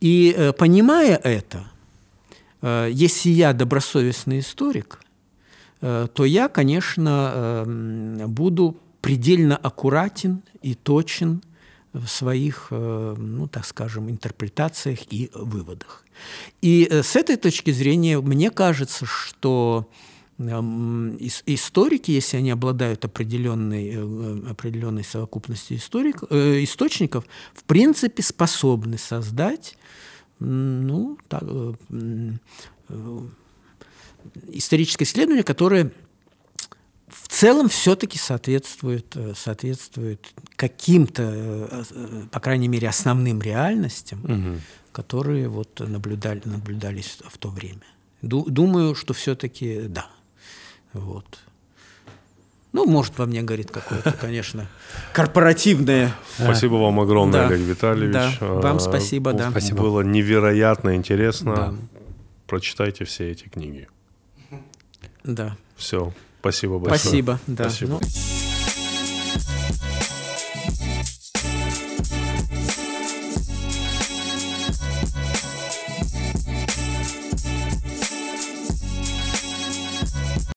C: И понимая это, если я добросовестный историк – то я, конечно, эм, буду предельно аккуратен и точен в своих, э, ну, так скажем, интерпретациях и выводах. И э, с этой точки зрения мне кажется, что историки, если они обладают определенной, определенной совокупностью историк, источников, в принципе способны создать ну, так, историческое исследование, которое в целом все-таки соответствует, э, соответствует каким-то, э, по крайней мере, основным реальностям, угу. которые вот наблюдали, наблюдались в то время. Думаю, что все-таки да. Вот. Ну, может, во мне говорит какое-то, конечно, корпоративное.
B: Спасибо вам огромное, да. Олег Витальевич.
C: Да. Вам спасибо, да.
B: Спасибо. Было невероятно интересно. Да. Прочитайте все эти книги.
C: Да.
B: Все. Спасибо большое.
C: Спасибо. Да. Спасибо. Ну...